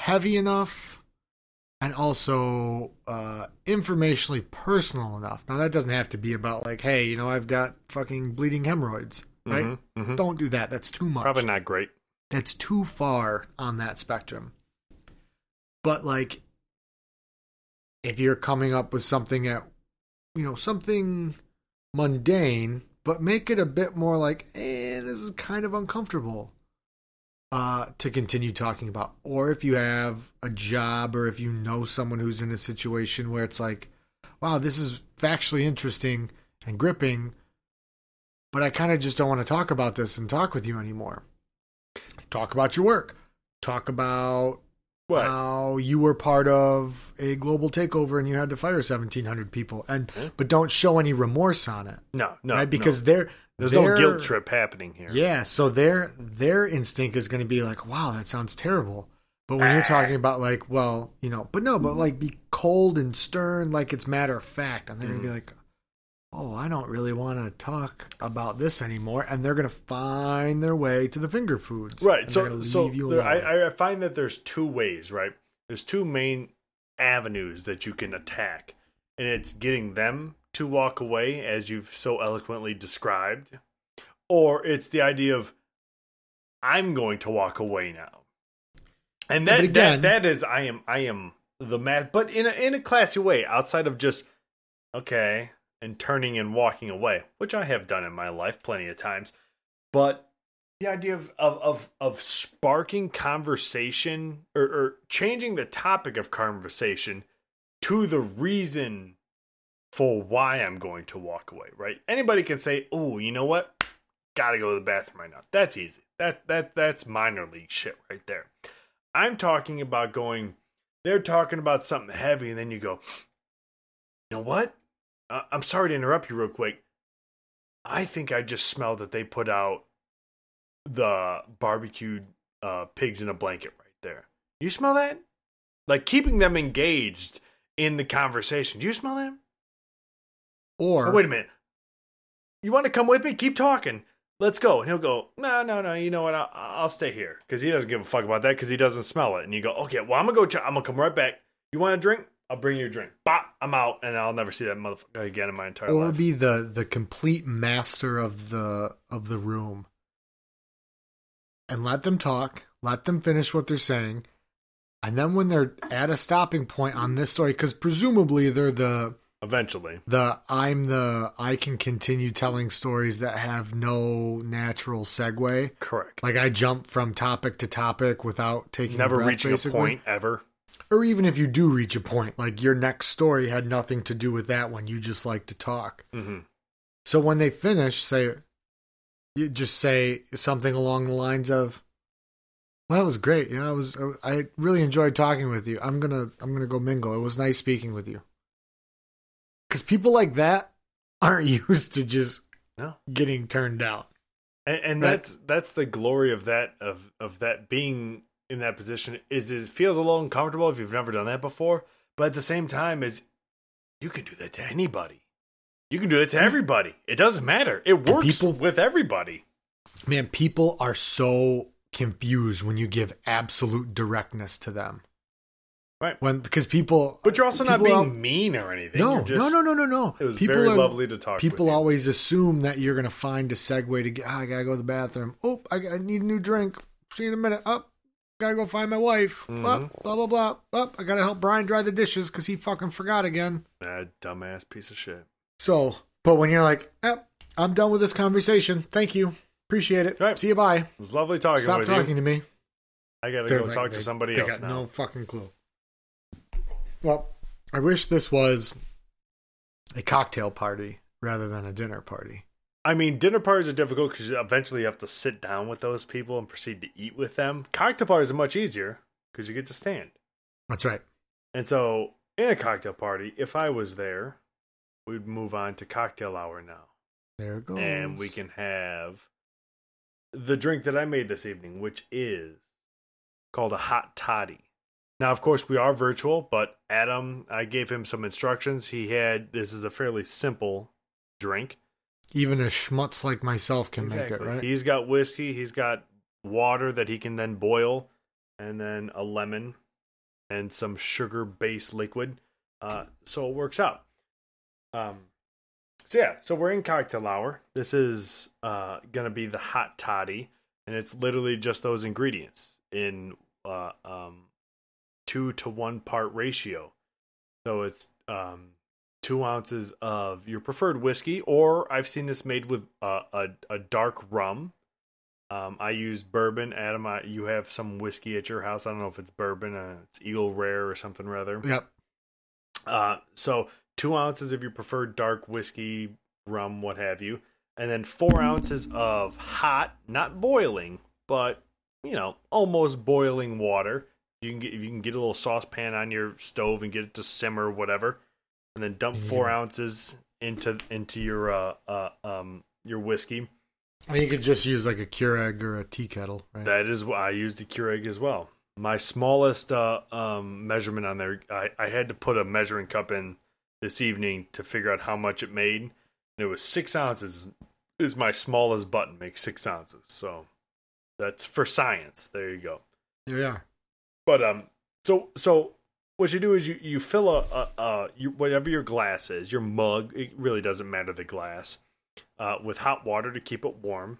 heavy enough and also uh, informationally personal enough. Now that doesn't have to be about like, hey, you know, I've got fucking bleeding hemorrhoids, right? Mhm. Mhm. Don't do that. That's too much. Probably not great. That's too far on that spectrum. But like if you're coming up with something at you know, something mundane, but make it a bit more like, eh, this is kind of uncomfortable. Uh, to continue talking about, or if you have a job, or if you know someone who's in a situation where it's like, wow, this is factually interesting and gripping, but I kind of just don't want to talk about this and talk with you anymore. Talk about your work. Talk about What? how you were part of a global takeover and you had to fire 1700 people and Yeah. but don't show any remorse on it no, no. right no. because they're there's they're- no guilt trip happening here. yeah so their their instinct is going to be like wow that sounds terrible but when you're Ah. talking about like well you know but no but like be cold and stern like it's matter of fact and they're going to be like oh i don't really want to talk about this anymore and they're going to find their way to the finger foods Right. So, so there. I, I find that there's two ways, right? There's two main avenues that you can attack, and it's getting them to walk away, as you've so eloquently described, or it's the idea of I'm going to walk away now, and Yeah, that but again- that that is I am I am the mad, but in a in a classy way, outside of just okay and turning and walking away, which I have done in my life plenty of times, but the idea of of of, of sparking conversation or, or changing the topic of conversation to the reason for why I'm going to walk away, right? Anybody can say, "Oh, you know what? Got to go to the bathroom right now." That's easy. That that that's minor league shit right there. I'm talking about going they're talking about something heavy and then you go, "You know what? Uh, I'm sorry to interrupt you real quick. I think I just smelled that they put out the barbecued uh, pigs in a blanket right there. You smell that? Like keeping them engaged in the conversation. Do you smell that? or Oh, wait a minute. You want to come with me? Keep talking. Let's go. And he'll go, no, no, no. You know what? I'll, I'll stay here because he doesn't give a fuck about that because he doesn't smell it. And you go, okay, well, I'm gonna go. Ch- I'm gonna come right back. You want a drink? I'll bring you a drink. Bop, I'm out, and I'll never see that motherfucker again in my entire life. or life. be the the complete master of the of the room and let them talk let them finish what they're saying and then when they're at a stopping point on this story because presumably they're the Eventually, the i'm the i can continue telling stories that have no natural segue correct. like i jump from topic to topic without taking a never breath, reaching basically. a point ever. Or even if you do reach a point like your next story had nothing to do with that one you just like to talk hmm So when they finish, say you just say something along the lines of, "Well, that was great. Yeah, I was. I really enjoyed talking with you. I'm gonna. I'm gonna go mingle. It was nice speaking with you." Because people like that *laughs* aren't used to just No. getting turned down. and, and Right. that's that's the glory of that of of that being in that position is it feels a little uncomfortable if you've never done that before but at the same time is you can do that to anybody you can do that to everybody it doesn't matter it works people- with everybody Man, people are so confused when you give absolute directness to them. Right. When because people, but you're also not being are- mean or anything no, just, no, no, no, no, no. it was people very are, lovely to talk People always assume that you're gonna find a segue to get. "Ah, I gotta go to the bathroom. Oh, I, I need a new drink. See you in a minute. Up, gotta go find my wife. Mhm. Up, blah blah blah. Up, I gotta help Brian dry the dishes because he fucking forgot again. that dumbass piece of shit So, but when you're like, yep, I'm done with this conversation. Thank you, appreciate it. Right. See you. Bye. it was lovely talking to you. Stop talking you to me. i gotta They're go like- talk they- to somebody they else got now no fucking clue. Well, I wish this was a cocktail party rather than a dinner party. I mean, dinner parties are difficult because eventually you have to sit down with those people and proceed to eat with them. Cocktail parties are much easier because you get to stand. That's right. And so, in a cocktail party, if I was there we'd move on to cocktail hour now. There it goes. and we can have the drink that I made this evening, which is called a hot toddy. Now, of course, we are virtual, but Adam, I gave him some instructions. He had this is a fairly simple drink. Even a schmutz like myself can make it, right? He's got whiskey, he's got water that he can then boil, and then a lemon and some sugar based liquid. Uh, so it works out. Um, so yeah, so we're in cocktail hour. This is uh, gonna be the hot toddy, and it's literally just those ingredients in uh, um, two to one part ratio. So it's um, two ounces of your preferred whiskey, or I've seen this made with uh, a a dark rum. Um, I use bourbon. Adam, I, you have some whiskey at your house. I don't know if it's bourbon. Uh, it's Eagle Rare or something rather. Yep. Uh, so two ounces of your preferred dark whiskey, rum, what have you, and then four ounces of hot, not boiling, but you know, almost boiling water. You can get you can get a little saucepan on your stove and get it to simmer, whatever, and then dump four Yeah. ounces into into your uh, uh um your whiskey. I mean, you could just use like a Keurig or a tea kettle, right? That is what I used a Keurig as well. My smallest uh, um, measurement on there, I, I had to put a measuring cup in this evening to figure out how much it made, and it was six ounces. Is my smallest button makes six ounces, so that's for science. There you go. yeah. But um, so so what you do is you you fill a a, a you, whatever your glass is, your mug. It really doesn't matter the glass, uh, with hot water to keep it warm,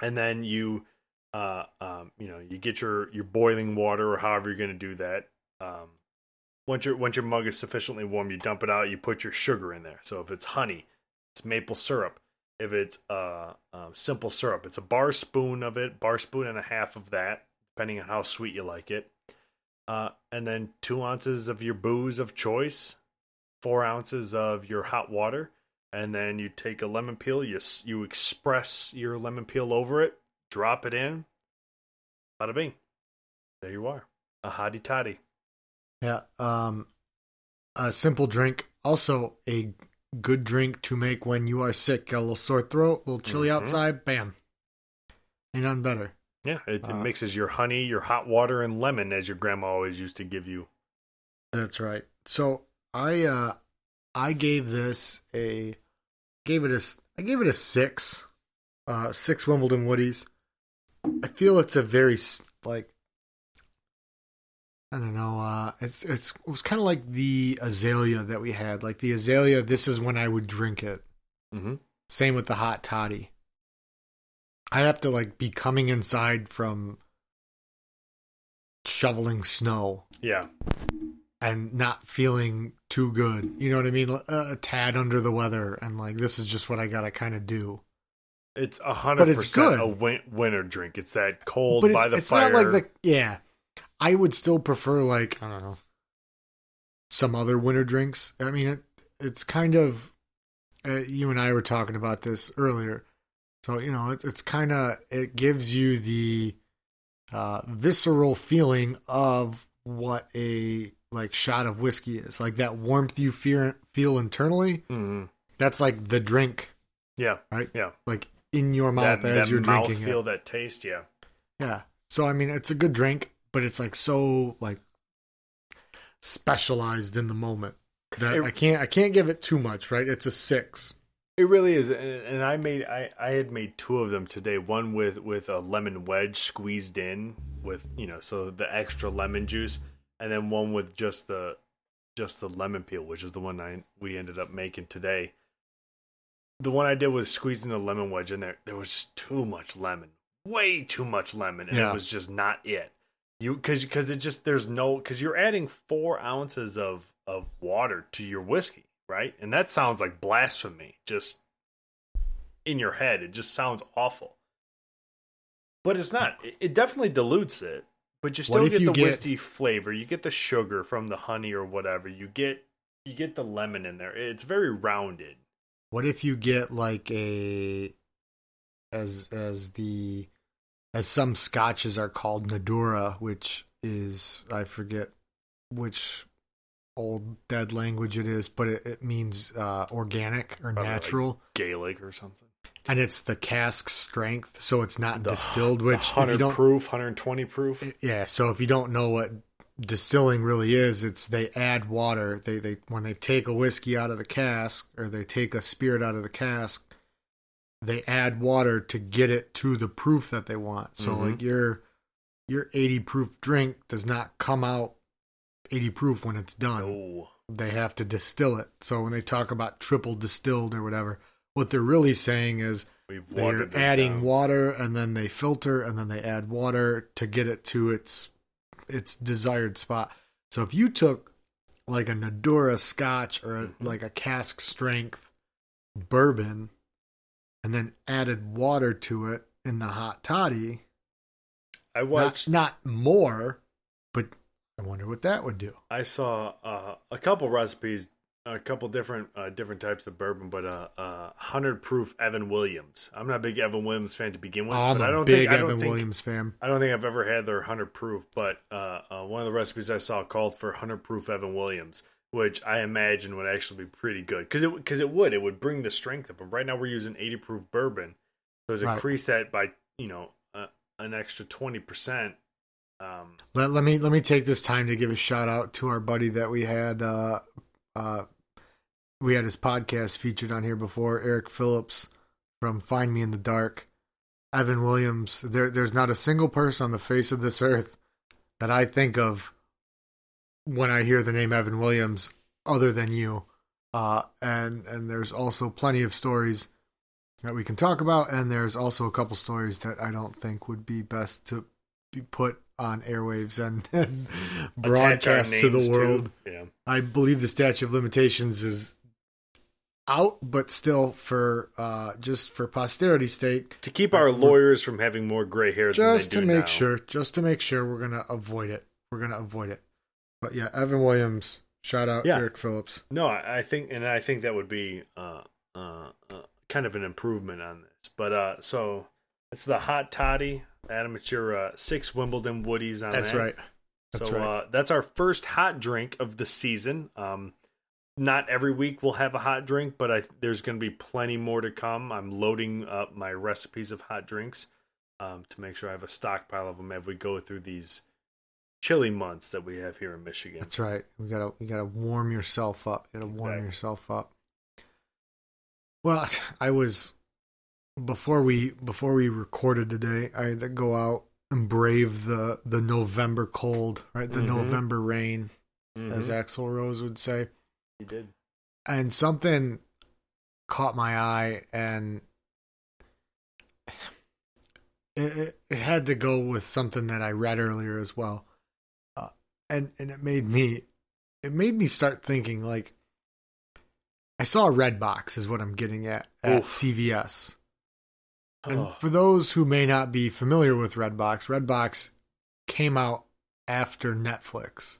and then you uh um you know you get your your boiling water or however you're gonna do that. Um, once your once your mug is sufficiently warm, you dump it out. You put your sugar in there. So if it's honey, it's maple syrup. If it's uh, uh simple syrup, it's a bar spoon of it, bar spoon and a half of that depending on how sweet you like it. Uh, and then two ounces of your booze of choice, four ounces of your hot water, and then you take a lemon peel. You you express your lemon peel over it, drop it in. Bada bing, there you are, a hottie toddy. Yeah. Um, a simple drink. Also, a good drink to make when you are sick. Got a little sore throat, a little chilly Mhm. outside. Bam. Ain't nothing better. Yeah, it, it Uh, mixes your honey, your hot water, and lemon as your grandma always used to give you. That's right. So I uh I gave this a gave it a s- I gave it a six. Uh, six Wimbledon Woodies. I feel it's a very s- like I don't know. Uh, it's it's it was kind of like the azalea that we had. Like the azalea, this is when I would drink it. Mm-hmm. Same with the hot toddy. I have to like be coming inside from shoveling snow Yeah, and not feeling too good. You know what I mean? A, a tad under the weather, and like this is just what I gotta kind of do. it's a hundred it's percent good. a win- winter drink. It's that cold but by it's, the it's fire. not like the yeah. I would still prefer like I don't know some other winter drinks. I mean, it, it's kind of uh, you and I were talking about this earlier. So you know, it, it's kind of it gives you the uh, visceral feeling of what a like shot of whiskey is, like that warmth you feel feel internally. Mhm. That's like the drink, Yeah, right? yeah. Like in your mouth that, as that you're mouth drinking feel, it. that taste. Yeah, Yeah. So I mean, it's a good drink, but it's like so like specialized in the moment that It- I can't I can't give it too much. Right? It's a six. It really is. And and I made I I had made two of them today. One with with a lemon wedge squeezed in with you know so the extra lemon juice, and then one with just the just the lemon peel, which is the one I we ended up making today. The one I did with squeezing the lemon wedge in there, there was just too much lemon, way too much lemon, and Yeah. it was just not it. You because because it just there's no because you're adding four ounces of of water to your whiskey, right? And that sounds like blasphemy. Just in your head, it just sounds awful. But it's not. It, it definitely dilutes it. But you still get you the get- whiskey flavor. You get the sugar from the honey or whatever. You get you get the lemon in there. It's very rounded. What if you get like a as as the as some scotches are called Nadurra, which is I forget which old dead language it is, but it, it means uh, organic or Probably like natural, Gaelic or something. and it's the cask strength, so it's not The- distilled. Which 100 proof, 120 proof. yeah. So if you don't know what distilling really is, it's they add water. They they when they take a whiskey out of the cask or they take a spirit out of the cask, they add water to get it to the proof that they want. So Mhm. like your your 80 proof drink does not come out 80 proof when it's done. Oh, They have to distill it. So when they talk about triple distilled or whatever, what they're really saying is they're adding down. water and then they filter and then they add water to get it to its its desired spot. So if you took like a Nadurra Scotch or a, Mhm. like a cask strength bourbon and then added water to it in the hot toddy, I not, watched. not more, but I wonder what that would do. I saw uh, a couple recipes, a couple different uh, different types of bourbon, but uh, uh, hundred proof Evan Williams. I'm not a big Evan Williams fan to begin with. I'm but I a don't big think, I don't Evan think- Williams fan. I don't think I've ever had their 100 proof, but uh, uh, one of the recipes I saw called for 100 proof Evan Williams, which I imagine would actually be pretty good because it because it would it would bring the strength up. But right now we're using 80 proof bourbon, so to Right. increase that by you know uh, an extra 20 percent. Um, Let, let me let me take this time to give a shout out to our buddy that we had uh uh we had his podcast featured on here before, Eric Phillips from Find Me in the Dark. Evan Williams. There there's not a single person on the face of this earth that I think of when I hear the name Evan Williams other than you. Uh and and there's also plenty of stories that we can talk about and there's also a couple stories that I don't think would be best to be put on airwaves and, *laughs* and broadcast to the world. Yeah, I believe the statute of limitations is out, but still for uh just for posterity's sake, to keep our lawyers from having more gray hair. just to they do make now. sure, just to make sure we're gonna avoid it. We're gonna avoid it. But yeah, Evan Williams, shout out Yeah. Eric Phillips. No, I I think, and I think that would be uh, uh, uh, kind of an improvement on this. But uh, so it's the hot toddy, Adam. It's your uh, six Wimbledon Woodies on That's that. right. That's so right. uh, that's our first hot drink of the season. Um, not every week we'll have a hot drink, but I, there's going to be plenty more to come. I'm loading up my recipes of hot drinks um, to make sure I have a stockpile of them as we go through these chilly months that we have here in Michigan. That's right. We gotta we gotta warm yourself up. You gotta warm Exactly. yourself up. Well, *laughs* I was before we before we recorded today. I had to go out and brave the the November cold, right? The Mhm. November rain, as Mhm. Axl Rose would say. you did. And something caught my eye, and it, it, it had to go with something that I read earlier as well. Uh, and and it made me it made me start thinking like I saw a Redbox is what I'm getting at at Oof. CVS. And Oh. for those who may not be familiar with Redbox, Redbox came out after Netflix.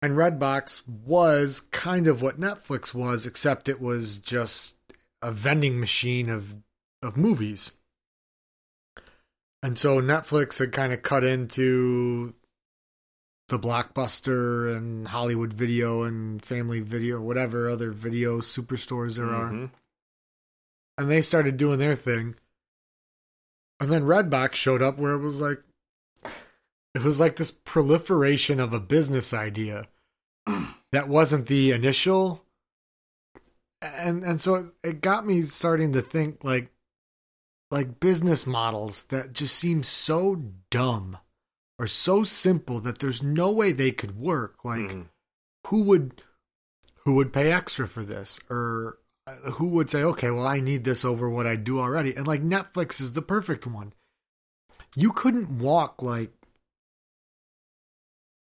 And Redbox was kind of what Netflix was, except it was just a vending machine of of movies. And so Netflix had kind of cut into the blockbuster and Hollywood video and family video, whatever other video superstores there are Mhm. And they started doing their thing. And then Redbox showed up where it was like it was like this proliferation of a business idea *clears throat* that wasn't the initial and and so it, it got me starting to think like like business models that just seem so dumb or so simple that there's no way they could work like Mhm. who would who would pay extra for this or who would say okay well i need this over what i do already. And like netflix is the perfect one. You couldn't walk like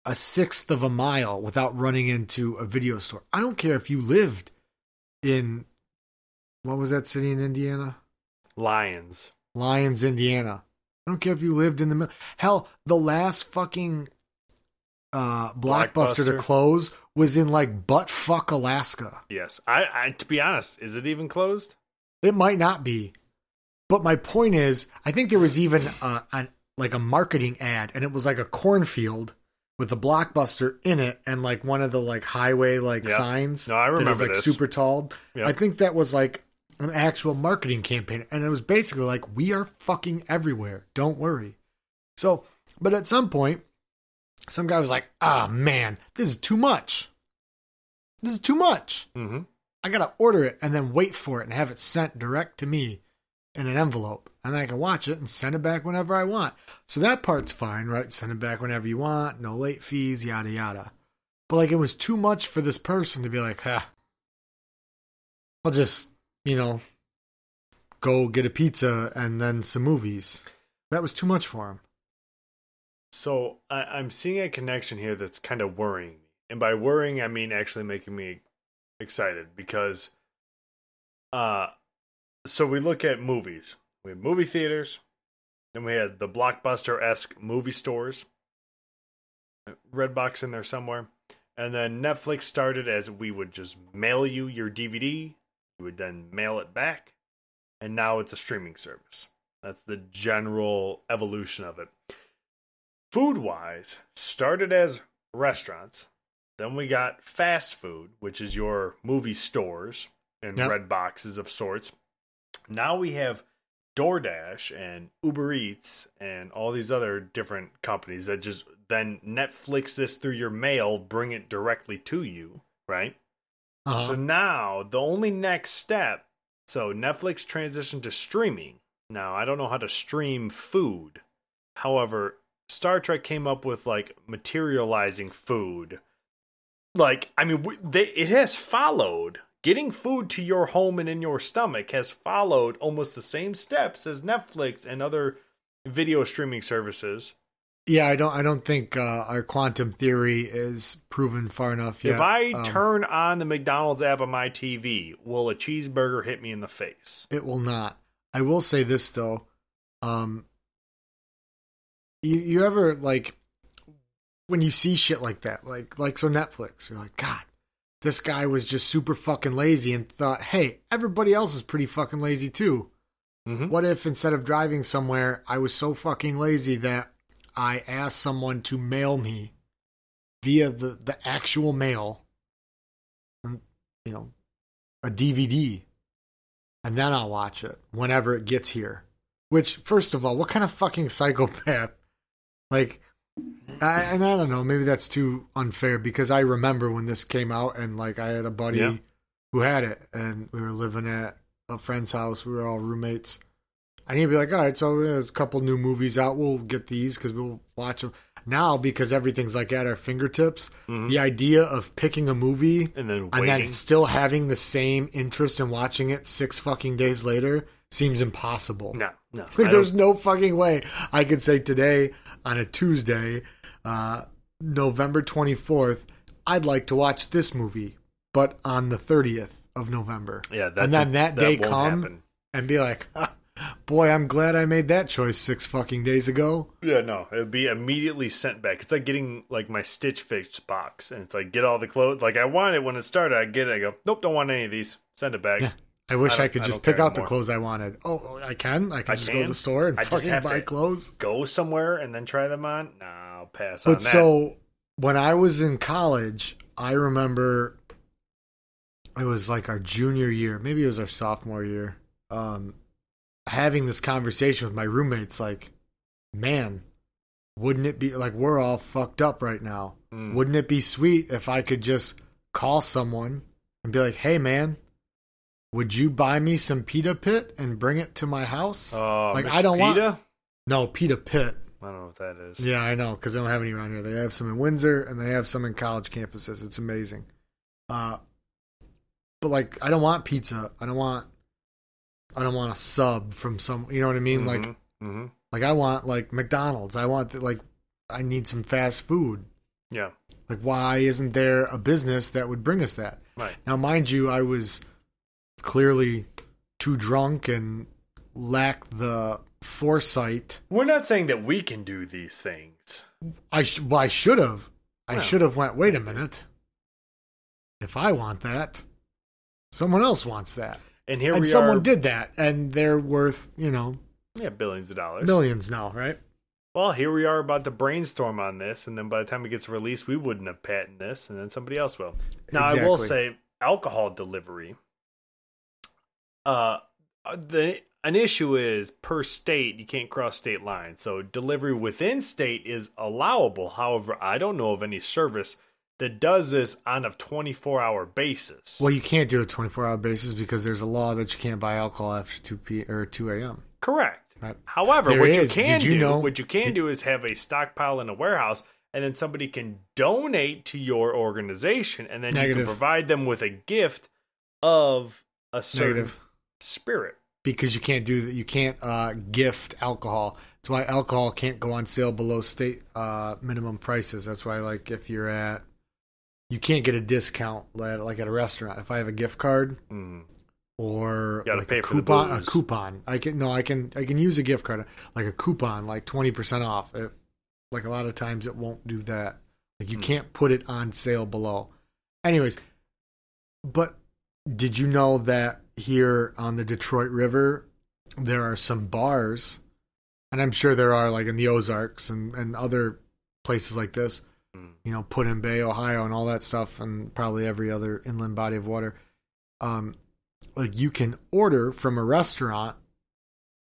a sixth of a mile without running into a video store. I don't care if you lived in what was that city in indiana? Lyons. Lyons, indiana. I don't care if you lived in the middle hell the last fucking uh blockbuster, to close was in like buttfuck alaska Yes. I, I. To be honest, is it even closed? It might not be. But my point is, I think there was even a, an, like a marketing ad, and it was like a cornfield, with a blockbuster in it and like one of the like highway like Yeah. signs No, I remember that is like this. super tall. Yep. I think that was like an actual marketing campaign, and it was basically like we are fucking everywhere. Don't worry. So, but at some point, some guy was like, "Ah, man, this is too much. This is too much. Mm-hmm. I gotta order it and then wait for it and have it sent direct to me in an envelope, and then I can watch it and send it back whenever I want. So that part's fine, right? Send it back whenever you want, no late fees, yada yada. But like, it was too much for this person to be like, "Ha, I'll just, you know, go get a pizza and then some movies." That was too much for him. So I, I'm seeing a connection here that's kind of worrying me, and by worrying I mean actually making me excited because, uh, so we look at movies. We have movie theaters, then we had the blockbuster esque movie stores, Redbox in there somewhere, and then Netflix started as we would just mail you your DVD, you would then mail it back, and now it's a streaming service. That's the general evolution of it food wise started as restaurants then we got fast food which is your movie stores and Yep. red boxes of sorts now we have DoorDash and Uber Eats and all these other different companies that just then Netflix this through your mail, bring it directly to you, right? Uh-huh. So now the only next step, so Netflix transitioned to streaming. Now I don't know how to stream food. However, Star Trek came up with like materializing food. Like I mean, they, it has followed getting food to your home and in your stomach has followed almost the same steps as Netflix and other video streaming services. yeah, I don't. I don't think uh, our quantum theory is proven far enough yet. If I Um, turn on the McDonald's app on my TV, will a cheeseburger hit me in the face? It will not. I will say this though. Um you you ever like when you see shit like that, like like so Netflix, you're like, God, this guy was just super fucking lazy and thought, hey, everybody else is pretty fucking lazy too. Mm-hmm. What if instead of driving somewhere, I was so fucking lazy that I asked someone to mail me via the, the actual mail, and, you know, a DVD, and then I'll watch it whenever it gets here. Which, first of all, what kind of fucking *laughs* psychopath? Like, I, and I don't know, maybe that's too unfair because I remember when this came out and like I had a buddy Yeah. who had it and we were living at a friend's house. We were all roommates. And he'd be like, all right, so there's a couple new movies out. We'll get these because we'll watch them. Now, because everything's like at our fingertips, Mhm. the idea of picking a movie And then and then still having the same interest in watching it six fucking days later seems impossible. no, no. Like, there's no fucking way I could say today on a Tuesday, uh, November 24th, I'd like to watch this movie, but on the 30th of November. yeah, that's and then a- that day won't come- happen. And be like, "Ah, boy, I'm glad I made that choice six fucking days ago. Yeah, no, it would be immediately sent back. It's like getting like my Stitch Fix box, and it's like get all the clothes. Like I want it when it started. I get it. I go, nope, don't want any of these. Send it back. Yeah. I wish I I, could I just pick out the clothes I wanted. Oh, I can? I can I just go to the store and I fucking have buy clothes? Go somewhere and then try them on. No, I'll pass on But so when I was in college, I remember it was like our junior year, maybe it was our sophomore year. Um, having this conversation with my roommates, like, man, wouldn't it be like we're all fucked up right now? Mm. Wouldn't it be sweet if I could just call someone and be like, "Hey, man, would you buy me some pita pit and bring it to my house?" Oh, like, Mr. I don't want- Pita? no, pita pit. I don't know what that is. Yeah, I know because they don't have any around here. They have some in Windsor and they have some in college campuses. It's amazing. Uh, but like, I don't want pizza. I don't want. I don't want a sub from some. You know what I mean? Like, hmm like I want like McDonald's. I want the, like, I need some fast food. yeah, Like, why isn't there a business that would bring us that? right. Now, mind you, I was clearly too drunk and lack the foresight. We're not saying that we can do these things. I sh- well, I should have. I No. should have went. Wait a minute. If I want that, someone else wants that, And here we are. and someone are. did that, and they're worth you know Yeah, billions of dollars. millions now, right? well, here we are about to brainstorm on this, and then by the time it gets released, we wouldn't have patented this, and then somebody else will. Now, I will say, alcohol delivery. Uh, the an issue is per state you can't cross state lines, so delivery within state is allowable. However, I don't know of any service that does this on a twenty four hour basis. Well, you can't do a 24 hour basis because there's a law that you can't buy alcohol after 2 p or 2 a.m. Correct. Right. However, There what is. you can you do, know- what you can did- do is have a stockpile in a warehouse, and then somebody can donate to your organization, and then you can provide them with a gift of a certain Negative. Spirit. because you can't do that. You can't uh, gift alcohol. That's why alcohol can't go on sale below state uh, minimum prices. That's why, like, if you're at, you can't get a discount like like at a restaurant. If I have a gift card Mm. or like a coupon, a coupon, I can no, I can I can use a gift card like a coupon, like twenty percent off. It, like a lot of times, it won't do that. Like you Hmm. can't put it on sale below. Anyways, but did you know that here on the Detroit River there are some bars, and I'm sure there are like in the Ozarks and, and other places like this, Mm. you know, Put in Bay, Ohio, and all that stuff, and probably every other inland body of water. Um, like you can order from a restaurant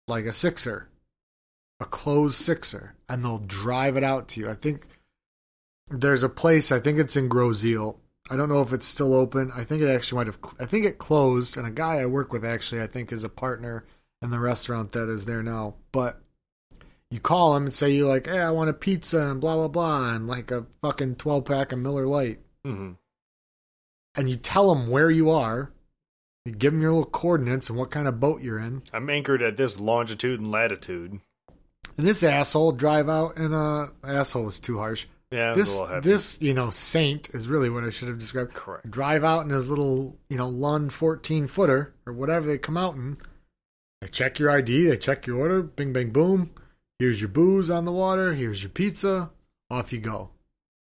like a sixer, a closed sixer, and they'll drive it out to you. I think there's a place. I think it's in Grosse Ile. I don't know if it's still open. I think it actually might have. I think it closed, and a guy I work with actually, I think, is a partner in the restaurant that is there now. But you call him and say you like, hey, I want a pizza and blah blah blah, and like a fucking twelve pack of Miller Lite, Mhm. and you tell him where you are. You give him your little coordinates and what kind of boat you're in. I'm anchored at this longitude and latitude. And this asshole drive out in a asshole was too harsh. Yeah, it was a This this you know saint is really what I should have described. Correct. Drive out in his little you know Lund fourteen footer or whatever they come out in. They check your ID. They check your order. Bing bang boom. Here's your booze on the water. Here's your pizza. Off you go.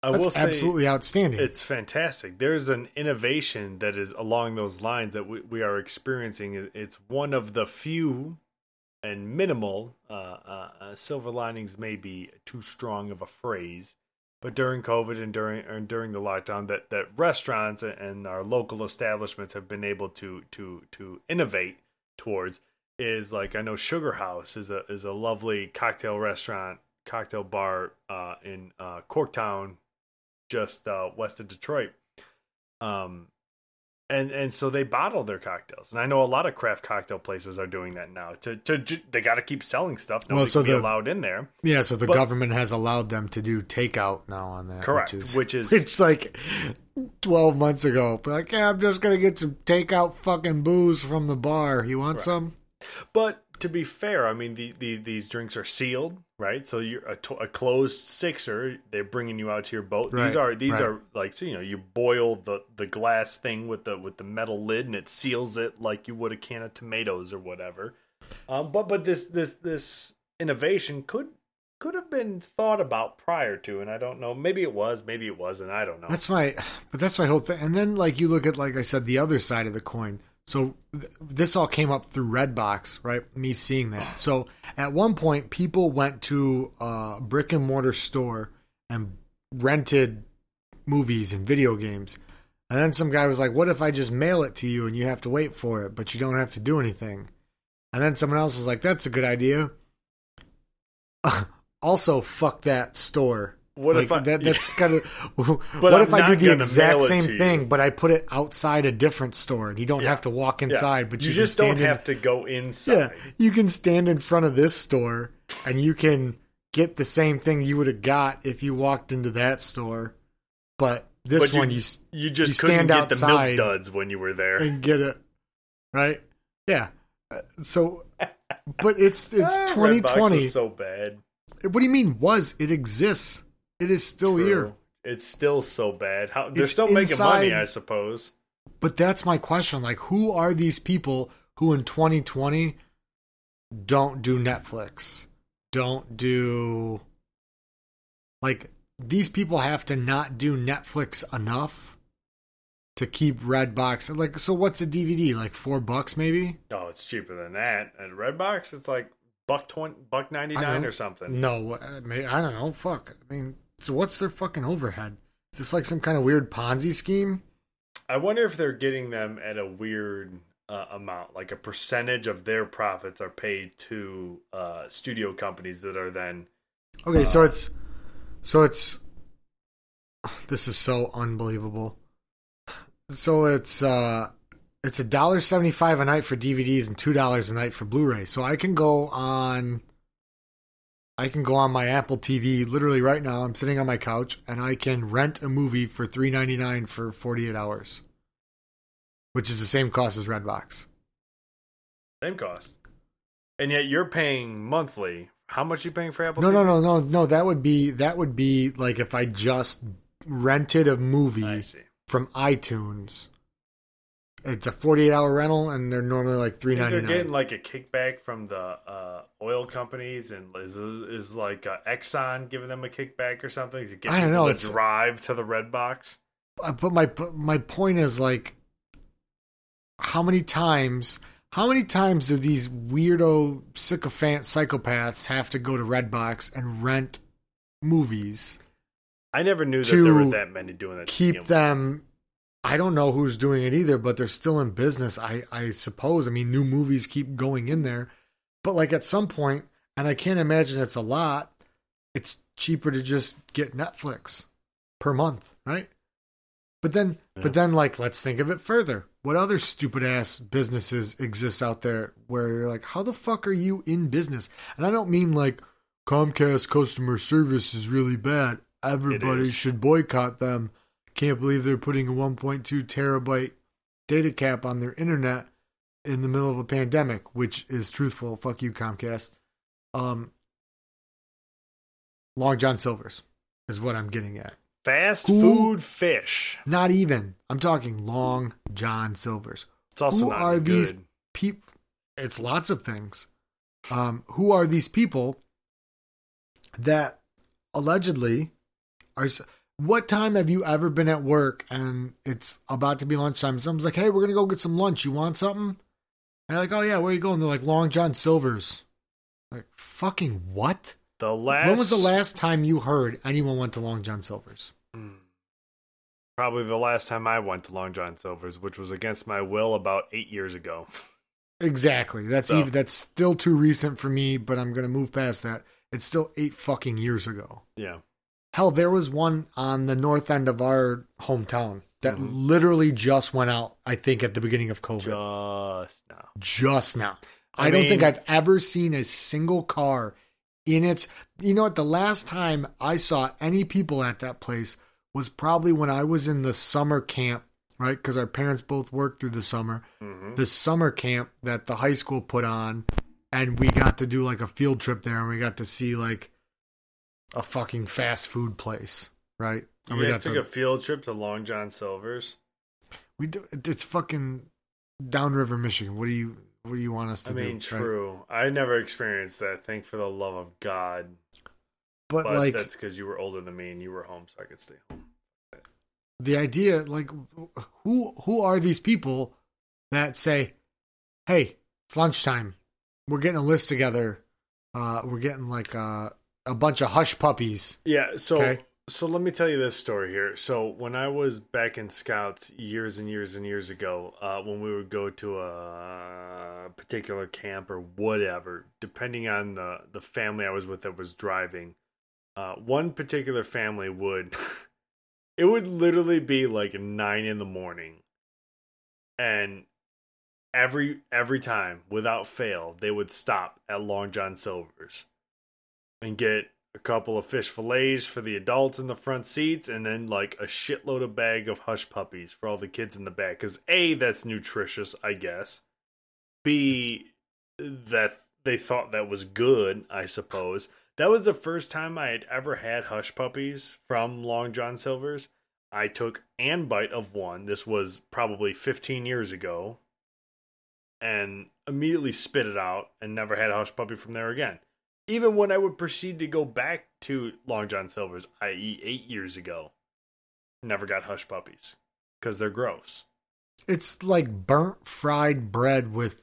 I will say absolutely outstanding. It's fantastic. There's an innovation that is along those lines that we, we are experiencing. It's one of the few and minimal uh, uh, uh, silver linings, may be too strong of a phrase, but during COVID and during and during the lockdown, that, that restaurants and our local establishments have been able to to to innovate towards is like I know Sugar House is a is a lovely cocktail restaurant, cocktail bar uh, in uh, Corktown, just uh, west of Detroit. Um, and and so they bottle their cocktails, and I know a lot of craft cocktail places are doing that now. To to they got to keep selling stuff. Nobody Well, so the- allowed in there. yeah, so the but- government has allowed them to do takeout now on that. Correct, Which is, which is- *laughs* which like twelve months ago. Like, yeah, I'm just gonna get some takeout fucking booze from the bar. You want some? But to be fair, I mean the, the these drinks are sealed, right? So you're a, to- a closed sixer. They're bringing you out to your boat. Right, these are these right. are like so you know you boil the the glass thing with the with the metal lid and it seals it like you would a can of tomatoes or whatever. Um, but but this this this innovation could could have been thought about prior to, and I don't know. Maybe it was, maybe it wasn't. I don't know. That's my, but that's my whole thing. And then like you look at like I said, the other side of the coin. So th- this all came up through Redbox, right? Me seeing that. So at one point, people went to a brick and mortar store and rented movies and video games. And then some guy was like, "What if I just mail it to you and you have to wait for it, but you don't have to do anything?" And then someone else was like, "That's a good idea." *laughs* also, fuck that store. What Like, if I, that, that's *laughs* kind of. *laughs* what I'm if I do the exact same you. thing, but I put it outside a different store, and you don't Yeah. have to walk Yeah. inside, but you, you, can just don't in- have to go inside. Yeah, you can stand in front of this store, and you can get the same thing you would have got if you walked into that store, but this But you- one you You just You couldn't stand get outside the milk duds when you were there. and get it right. Yeah. Uh, So, but it's *laughs* it's Ah, 2020. so bad. what do you mean? Was it exists? It is still here. It's still so bad. How they're It's still making money, I suppose. But that's my question. Like, who are these people who in 2020 don't do Netflix? Don't do. Like, these people have to not do Netflix enough to keep Redbox. Like, so what's a DVD? Like, four bucks maybe? Oh, it's cheaper than that. At Redbox, it's like buck twenty, buck ninety nine or something. No, I mean, I don't know. Fuck. I mean, so what's their fucking overhead? Is this like some kind of weird Ponzi scheme? I wonder if they're getting them at a weird uh, amount, like a percentage of their profits are paid to uh, studio companies that are then. Okay, so Uh, it's so it's *sighs* this is so unbelievable. So it's uh it's a dollar seventy five a night for DVDs and two dollars a night for Blu-ray. So I can go on I can go on my Apple TV literally right now. I'm sitting on my couch and I can rent a movie for three ninety nine for forty eight hours. Which is the same cost as Redbox. Same cost, and yet you're paying monthly. How much are you paying for Apple? No, TV? no, no, no, no. That would be that would be like if I just rented a movie from iTunes. It's a 48 hour rental, and they're normally like three ninety they're getting like a kickback from the uh, oil companies, and is, is like uh, Exxon giving them a kickback or something to get I don't know, it's- drive to the red box. But my my point is like, how many times? How many times do these weirdo sycophant psychopaths have to go to Redbox and rent movies? I never knew that there were that many doing that. keep them I don't know who's doing it either, but they're still in business. I I suppose. I mean, new movies keep going in there, but like at some point, and I can't imagine it's a lot. It's cheaper to just get Netflix per month, right? But then, Yeah. but then, like, let's think of it further. What other stupid ass businesses exist out there where you're like, how the fuck are you in business? And I don't mean like Comcast customer service is really bad. Everybody is. should boycott them. Can't believe they're putting a 1.2 terabyte data cap on their internet in the middle of a pandemic, which is truthful. Fuck you, Comcast. Um, Long John Silver's is what I'm getting at. Fast Who- food fish. Not even. I'm talking Long John Silver's. It's also Who not are good. these Peop. It's lots of things. Um, who are these people that allegedly are? What time have you ever been at work and it's about to be lunchtime? Someone's like, "Hey, we're gonna go get some lunch. You want something?" And you're like, "Oh yeah, where are you going?" They're like, "Long John Silver's." Like, fucking what? The last. When was the last time you heard anyone went to Long John Silver's? Mm. Probably the last time I went to Long John Silver's, which was against my will about eight years ago. Exactly. That's So- even that's still too recent for me, but I'm gonna move past that. It's still eight fucking years ago. Yeah. Hell, there was one on the north end of our hometown that Mhm. literally just went out. I think at the beginning of COVID, Just now. just now. I I, don't think I've ever seen a single car in its. You know what? The last time I saw any people at that place was probably when I was in the summer camp, right? Because our parents both worked through the summer hmm the summer camp that the high school put on and we got to do like a field trip there and we got to see like a fucking fast food place right and You we guys took to a field trip to Long John Silver's. we do it's fucking downriver michigan what do you what do you want us to I do I mean, right? true. I never experienced that. Thank for the love of God. but, But like that's because you were older than me and you were home, so I could stay home. the idea like who who are these people that say hey it's lunchtime we're getting a list together uh we're getting like uh a bunch of hush puppies Yeah, so Okay. so let me tell you this story here. So when I was back in scouts years and years and years ago, uh, when we would go to a particular camp or whatever, depending on the the family I was with that was driving, uh, one particular family would *laughs* it would literally be like nine in the morning, and every every time without fail they would stop at Long John Silver's and get a couple of fish fillets for the adults in the front seats and then like a shitload of bag of hush puppies for all the kids in the back. Cuz a that's nutritious i guess. B that they thought that was good i suppose. That was the first time i had ever had hush puppies from long john silver's. I took an bite of one. This was probably 15 years ago. And immediately spit it out and never had a hush puppy from there again even when I would proceed to go back to Long John Silver's, i.e., eight years ago, never got hush puppies because they're gross. It's like burnt fried bread with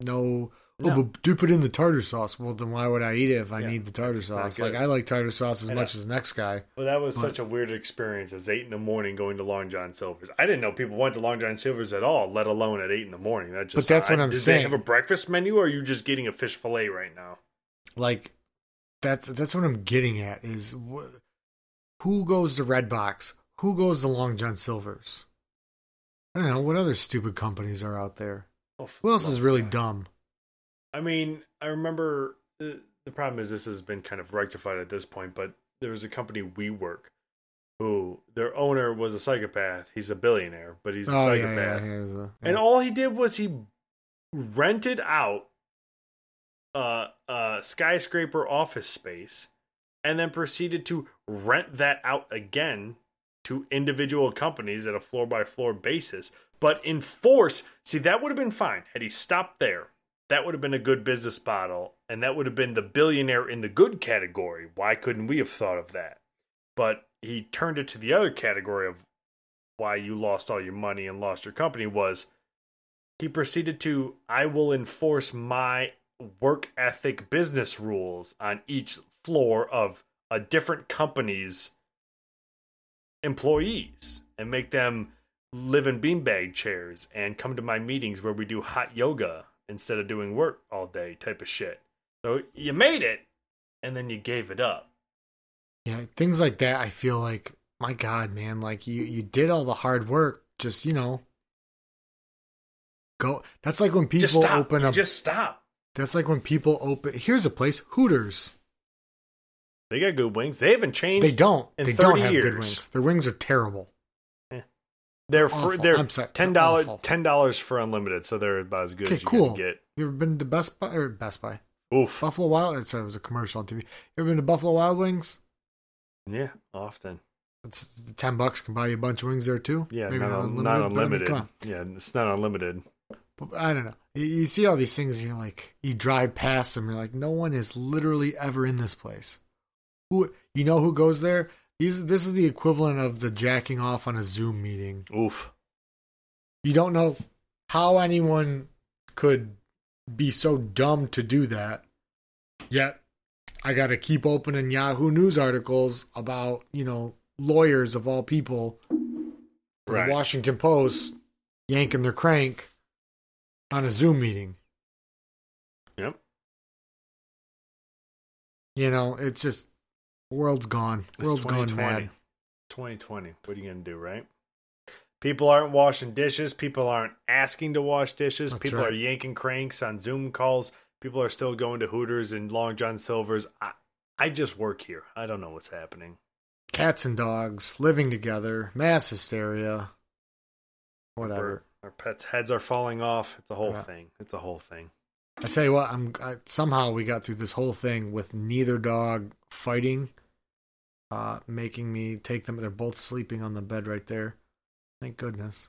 no Oh, No. but dip it in the tartar sauce. Well, then why would I eat it if I Yeah, need the tartar sauce? Like. I like tartar sauce as And much I- as the next guy. Well, that was But- such a weird experience as eight in the morning going to Long John Silver's. I didn't know people went to Long John Silver's at all, let alone at eight in the morning. That just But that's what I- I'm did saying. They have a breakfast menu, or are you just getting a fish fillet right now? Like that's that's what I'm getting at is wh- who goes to Redbox? Who goes to Long John Silver's? I don't know what other stupid companies are out there. Oh, Who else is really dumb? I mean, I remember the, the problem is this has been kind of rectified at this point, but there was a company WeWork who their owner was a psychopath. He's a billionaire, but he's a oh psychopath. yeah, yeah, was a- And all he did was he rented out uh, a skyscraper office space and then proceeded to rent that out again to individual companies at a floor by floor basis. But enforce, see, that would have been fine had he stopped there. That would have been a good business model, and that would have been the billionaire in the good category. Why couldn't we have thought of that? But he turned it to the other category of why you lost all your money and lost your company was he proceeded to I will enforce my work ethic business rules on each floor of a different company's employees and make them live in beanbag chairs and come to my meetings where we do hot yoga instead of doing work all day type of shit. So you made it and then you gave it up. Yeah, things like that. I feel like, my God, man, like you you did all the hard work. Just you know, go. That's like when just people stop. open up. just stop. That's like when people open. Here's a place, Hooters. They got good wings. They haven't changed. They don't. They don't 30 have good wings. Their wings are terrible. Eh. They're fr- they're sorry, ten dollars ten dollars for unlimited, so they're about as good Okay, as you're cool. gonna get. You ever been to Best Buy or Best Buy? Oof. Buffalo Wild. Sorry, it was a commercial on TV. You ever been to Buffalo Wild Wings? Yeah, often. It's ten bucks can buy you a bunch of wings there too. Yeah, Maybe not, un- unlimited, not but I mean, unlimited. yeah, it's not unlimited. But I don't know. You, you see all these things, and you're like, you drive past them, you're like, no one is literally ever in this place. Who you know who goes there? These this is the equivalent of the jacking off on a Zoom meeting. Oof. You don't know how anyone could be so dumb to do that. Yet I got to keep opening Yahoo News articles about, you know, lawyers of all people, Right. the Washington Post yanking their crank on a Zoom meeting. Yep. You know, it's just world's gone. It's World's gone 2020. mad. 2020. What are you gonna do, right? People aren't washing dishes. People aren't asking to wash dishes. That's people right. are yanking cranks on Zoom calls. People are still going to Hooters and Long John Silver's. I, I just work here. I don't know what's happening. Cats and dogs living together, mass hysteria, whatever. Our, pets' heads are falling off. It's a whole Yeah. thing. It's a whole thing. I tell you what, I'm I, somehow we got through this whole thing with neither dog fighting, uh, making me take them. They're both sleeping on the bed right there. Thank goodness.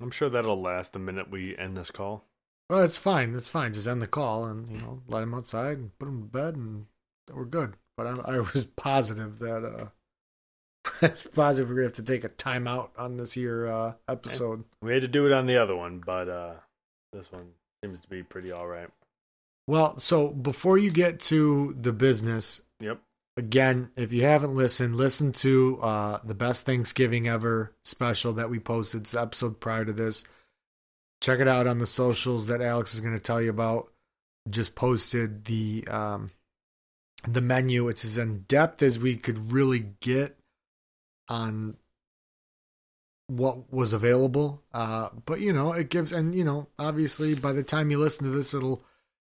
I'm sure that'll last the minute we end this call. Well, it's fine. It's fine. Just end the call and you know let them outside and put them to bed and we're good. But I, I was *laughs* positive that uh, *laughs* positive we're gonna have to take a timeout on this here uh episode. We had to do it on the other one, but uh this one seems to be pretty all right. Well, so before you get to the business, Yep. again, if you haven't listened, listen to uh, the best Thanksgiving ever special that we posted. It's the episode prior to this. Check it out on the socials that Alex is going to tell you about. Just posted the um, the menu. It's as in depth as we could really get on what was available. Uh, but you know, it gives, and you know, obviously, by the time you listen to this, it'll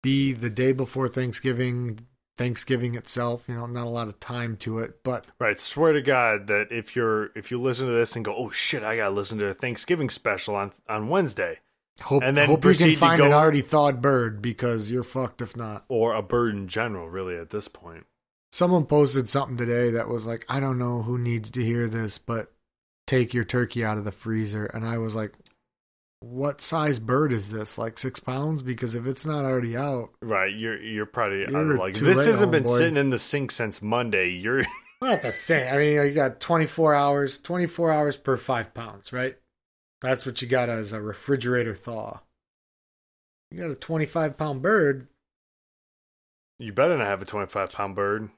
be the day before Thanksgiving, Thanksgiving itself. You know, not a lot of time to it, but Right. Swear to God that if you're if you listen to this and go, oh shit, I gotta listen to a Thanksgiving special on on Wednesday hope And then hope you can find an already thawed bird because you're fucked if not. or a bird in general, really at this point. Someone posted something today that was like, I don't know who needs to hear this, but take your turkey out of the freezer. And I was like, what size bird is this? Like six pounds? Because if it's not already out, Right. You're you're probably You're like this late, hasn't been homeboy. sitting in the sink since Monday. You're *laughs* not the same. I mean, you got 24 hours, 24 hours per five pounds, right? That's what you got as a refrigerator thaw. You got a 25 pound bird. You better not have a 25 pound bird.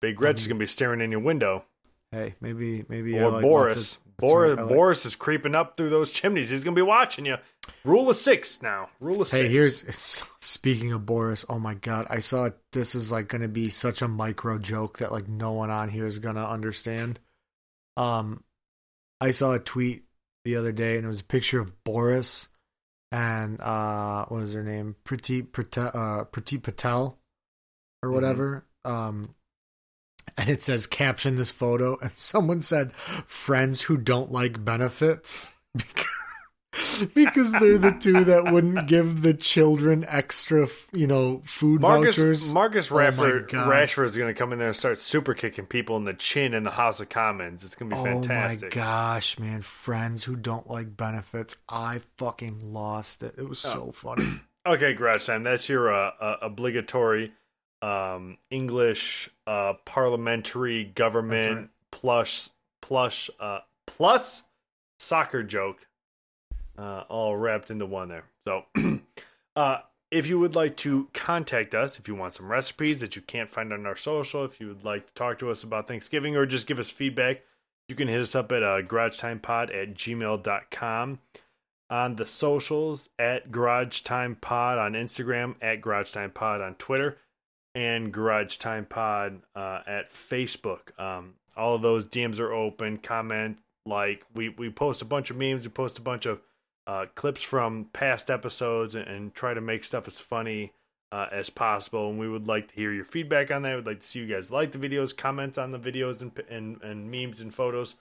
Big is going to be staring in your window. Hey, maybe maybe Or like Boris. of- Boris, like- Boris is creeping up through those chimneys. He's to be watching you. Rule of six now. Rule of Hey, six. here's *laughs* speaking of Boris. Oh my god, I saw this is like to be such a micro joke that like no one on here is to understand. Um, I saw a tweet the other day, and it was a picture of Boris and uh, what was her name? Priti Patel, uh, Priti Patel, or Mhm. whatever. Um, and it says caption this photo, and someone said friends who don't like benefits. *laughs* because they're the two that wouldn't give the children extra, you know, food Marcus, vouchers. Marcus Oh Rashford, is going to come in there and start super kicking people in the chin in the House of Commons. It's going to be fantastic. oh fantastic. my gosh, man! Friends who don't like benefits. I fucking lost it. It was Oh. so funny. *clears throat* Okay, garage time. That's your uh, uh, obligatory um, English uh, parliamentary government right. plus plus uh, plus soccer joke, uh, all wrapped into one there. So, *clears throat* uh, if you would like to contact us, if you want some recipes that you can't find on our social, if you would like to talk to us about Thanksgiving or just give us feedback, you can hit us up at uh, garagetimepod at gmail.com on the socials at Garage Time Pod on Instagram, at Garage Time Pod on Twitter, and Garage Time Pod uh, at Facebook. Um, all of those DMs are open. Comment, like we we post a bunch of memes. We post a bunch of uh, clips from past episodes and, and try to make stuff as funny uh, as possible. And we would like to hear your feedback on that. We'd like to see you guys like the videos, comment on the videos and and, and memes and photos.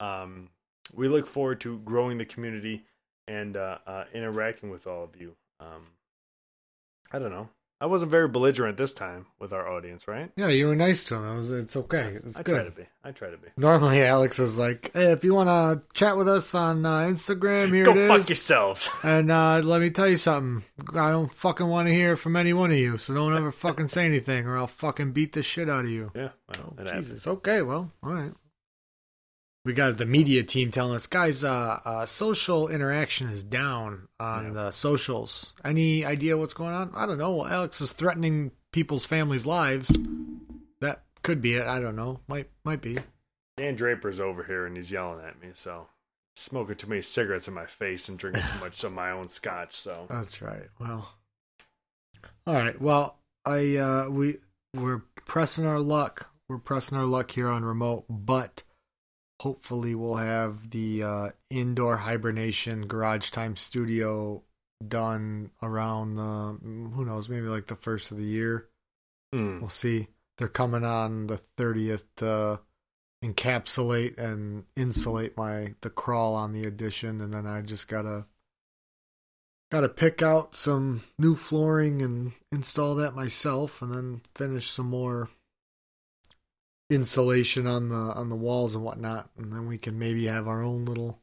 Um, we look forward to growing the community and uh, uh, interacting with all of you. Um, I don't know. I wasn't very belligerent this time with our audience, right? yeah, you were nice to him. It was, it's okay. It's I try to be. I try to be. Normally, Alex is like, "Hey, if you want to chat with us on uh, Instagram, here Go it fuck is." yourselves. *laughs* And uh, let me tell you something. I don't fucking want to hear from any one of you, so don't ever fucking say anything, or I'll fucking beat the shit out of you. yeah, well, Oh, it happens. Jesus. Okay, well, all right. We got the media team telling us, guys, uh, uh, social interaction is down on Yeah. the socials. Any idea what's going on? I don't know. Well, Alex is threatening people's families' lives. That could be it. I don't know. Might might be. Don Draper's over here and he's yelling at me. So smoking too many cigarettes in my face and drinking too much of my own scotch. So That's right. Well, all right. Well, I uh, we we're pressing our luck. We're pressing our luck here on remote, but hopefully we'll have the uh, indoor hibernation garage time studio done around the who knows maybe like the first of the year. Hmm. We'll see. They're coming on the thirtieth to encapsulate and insulate my the crawl on the addition, and then I just gotta gotta pick out some new flooring and install that myself, and then finish some more insulation on the on the walls and whatnot, and then we can maybe have our own little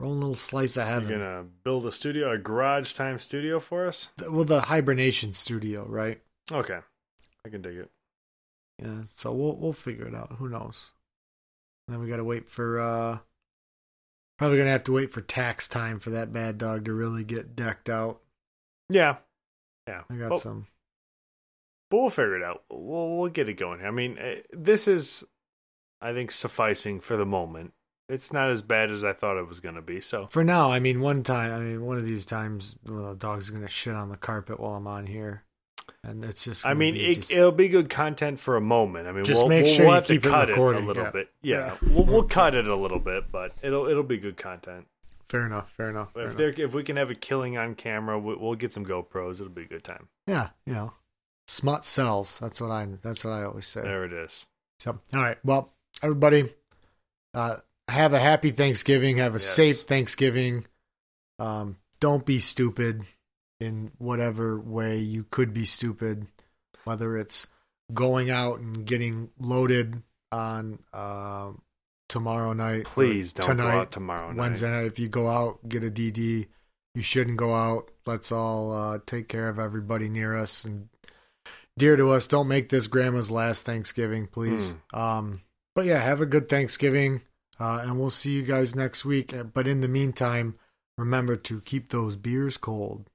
our own little slice of you're heaven. gonna build a studio, a garage time studio for us? Well, the hibernation studio, right? Okay, I can dig it. Yeah, so we'll we'll figure it out. Who knows? Then we gotta wait for uh probably gonna have to wait for tax time for that bad dog to really get decked out. Yeah, yeah. I got some but we'll figure it out. We'll we'll get it going. I mean, eh, this is, I think, sufficing for the moment. It's not as bad as I thought it was gonna be. So for now, I mean one time I mean one of these times well, the dog's gonna shit on the carpet while I'm on here. And it's just I mean, it, it'll be good content for a moment. I mean, Just we'll, make we'll, sure we'll you have keep to it cut it a little yeah. bit. Yeah, Yeah. we'll we'll cut it a little bit, but it'll it'll be good content. fair enough, fair enough. fair If enough. if we can have a killing on camera, we, we'll get some GoPros. It'll be a good time. Yeah, you know. Smut sells. That's what I that's what I always say. There it is. So, all right. Well, everybody, uh, have a happy Thanksgiving. Have a Yes. safe Thanksgiving. Um, don't be stupid in whatever way you could be stupid, whether it's going out and getting loaded on um tomorrow night. Please don't tonight, go out tomorrow night. Wednesday night. If you go out, get a DD. You shouldn't go out. Let's all uh, take care of everybody near us and dear to us. Don't make this grandma's last Thanksgiving, please. Um, but yeah, have a good Thanksgiving, uh, and we'll see you guys next week. But in the meantime, remember to keep those beers cold.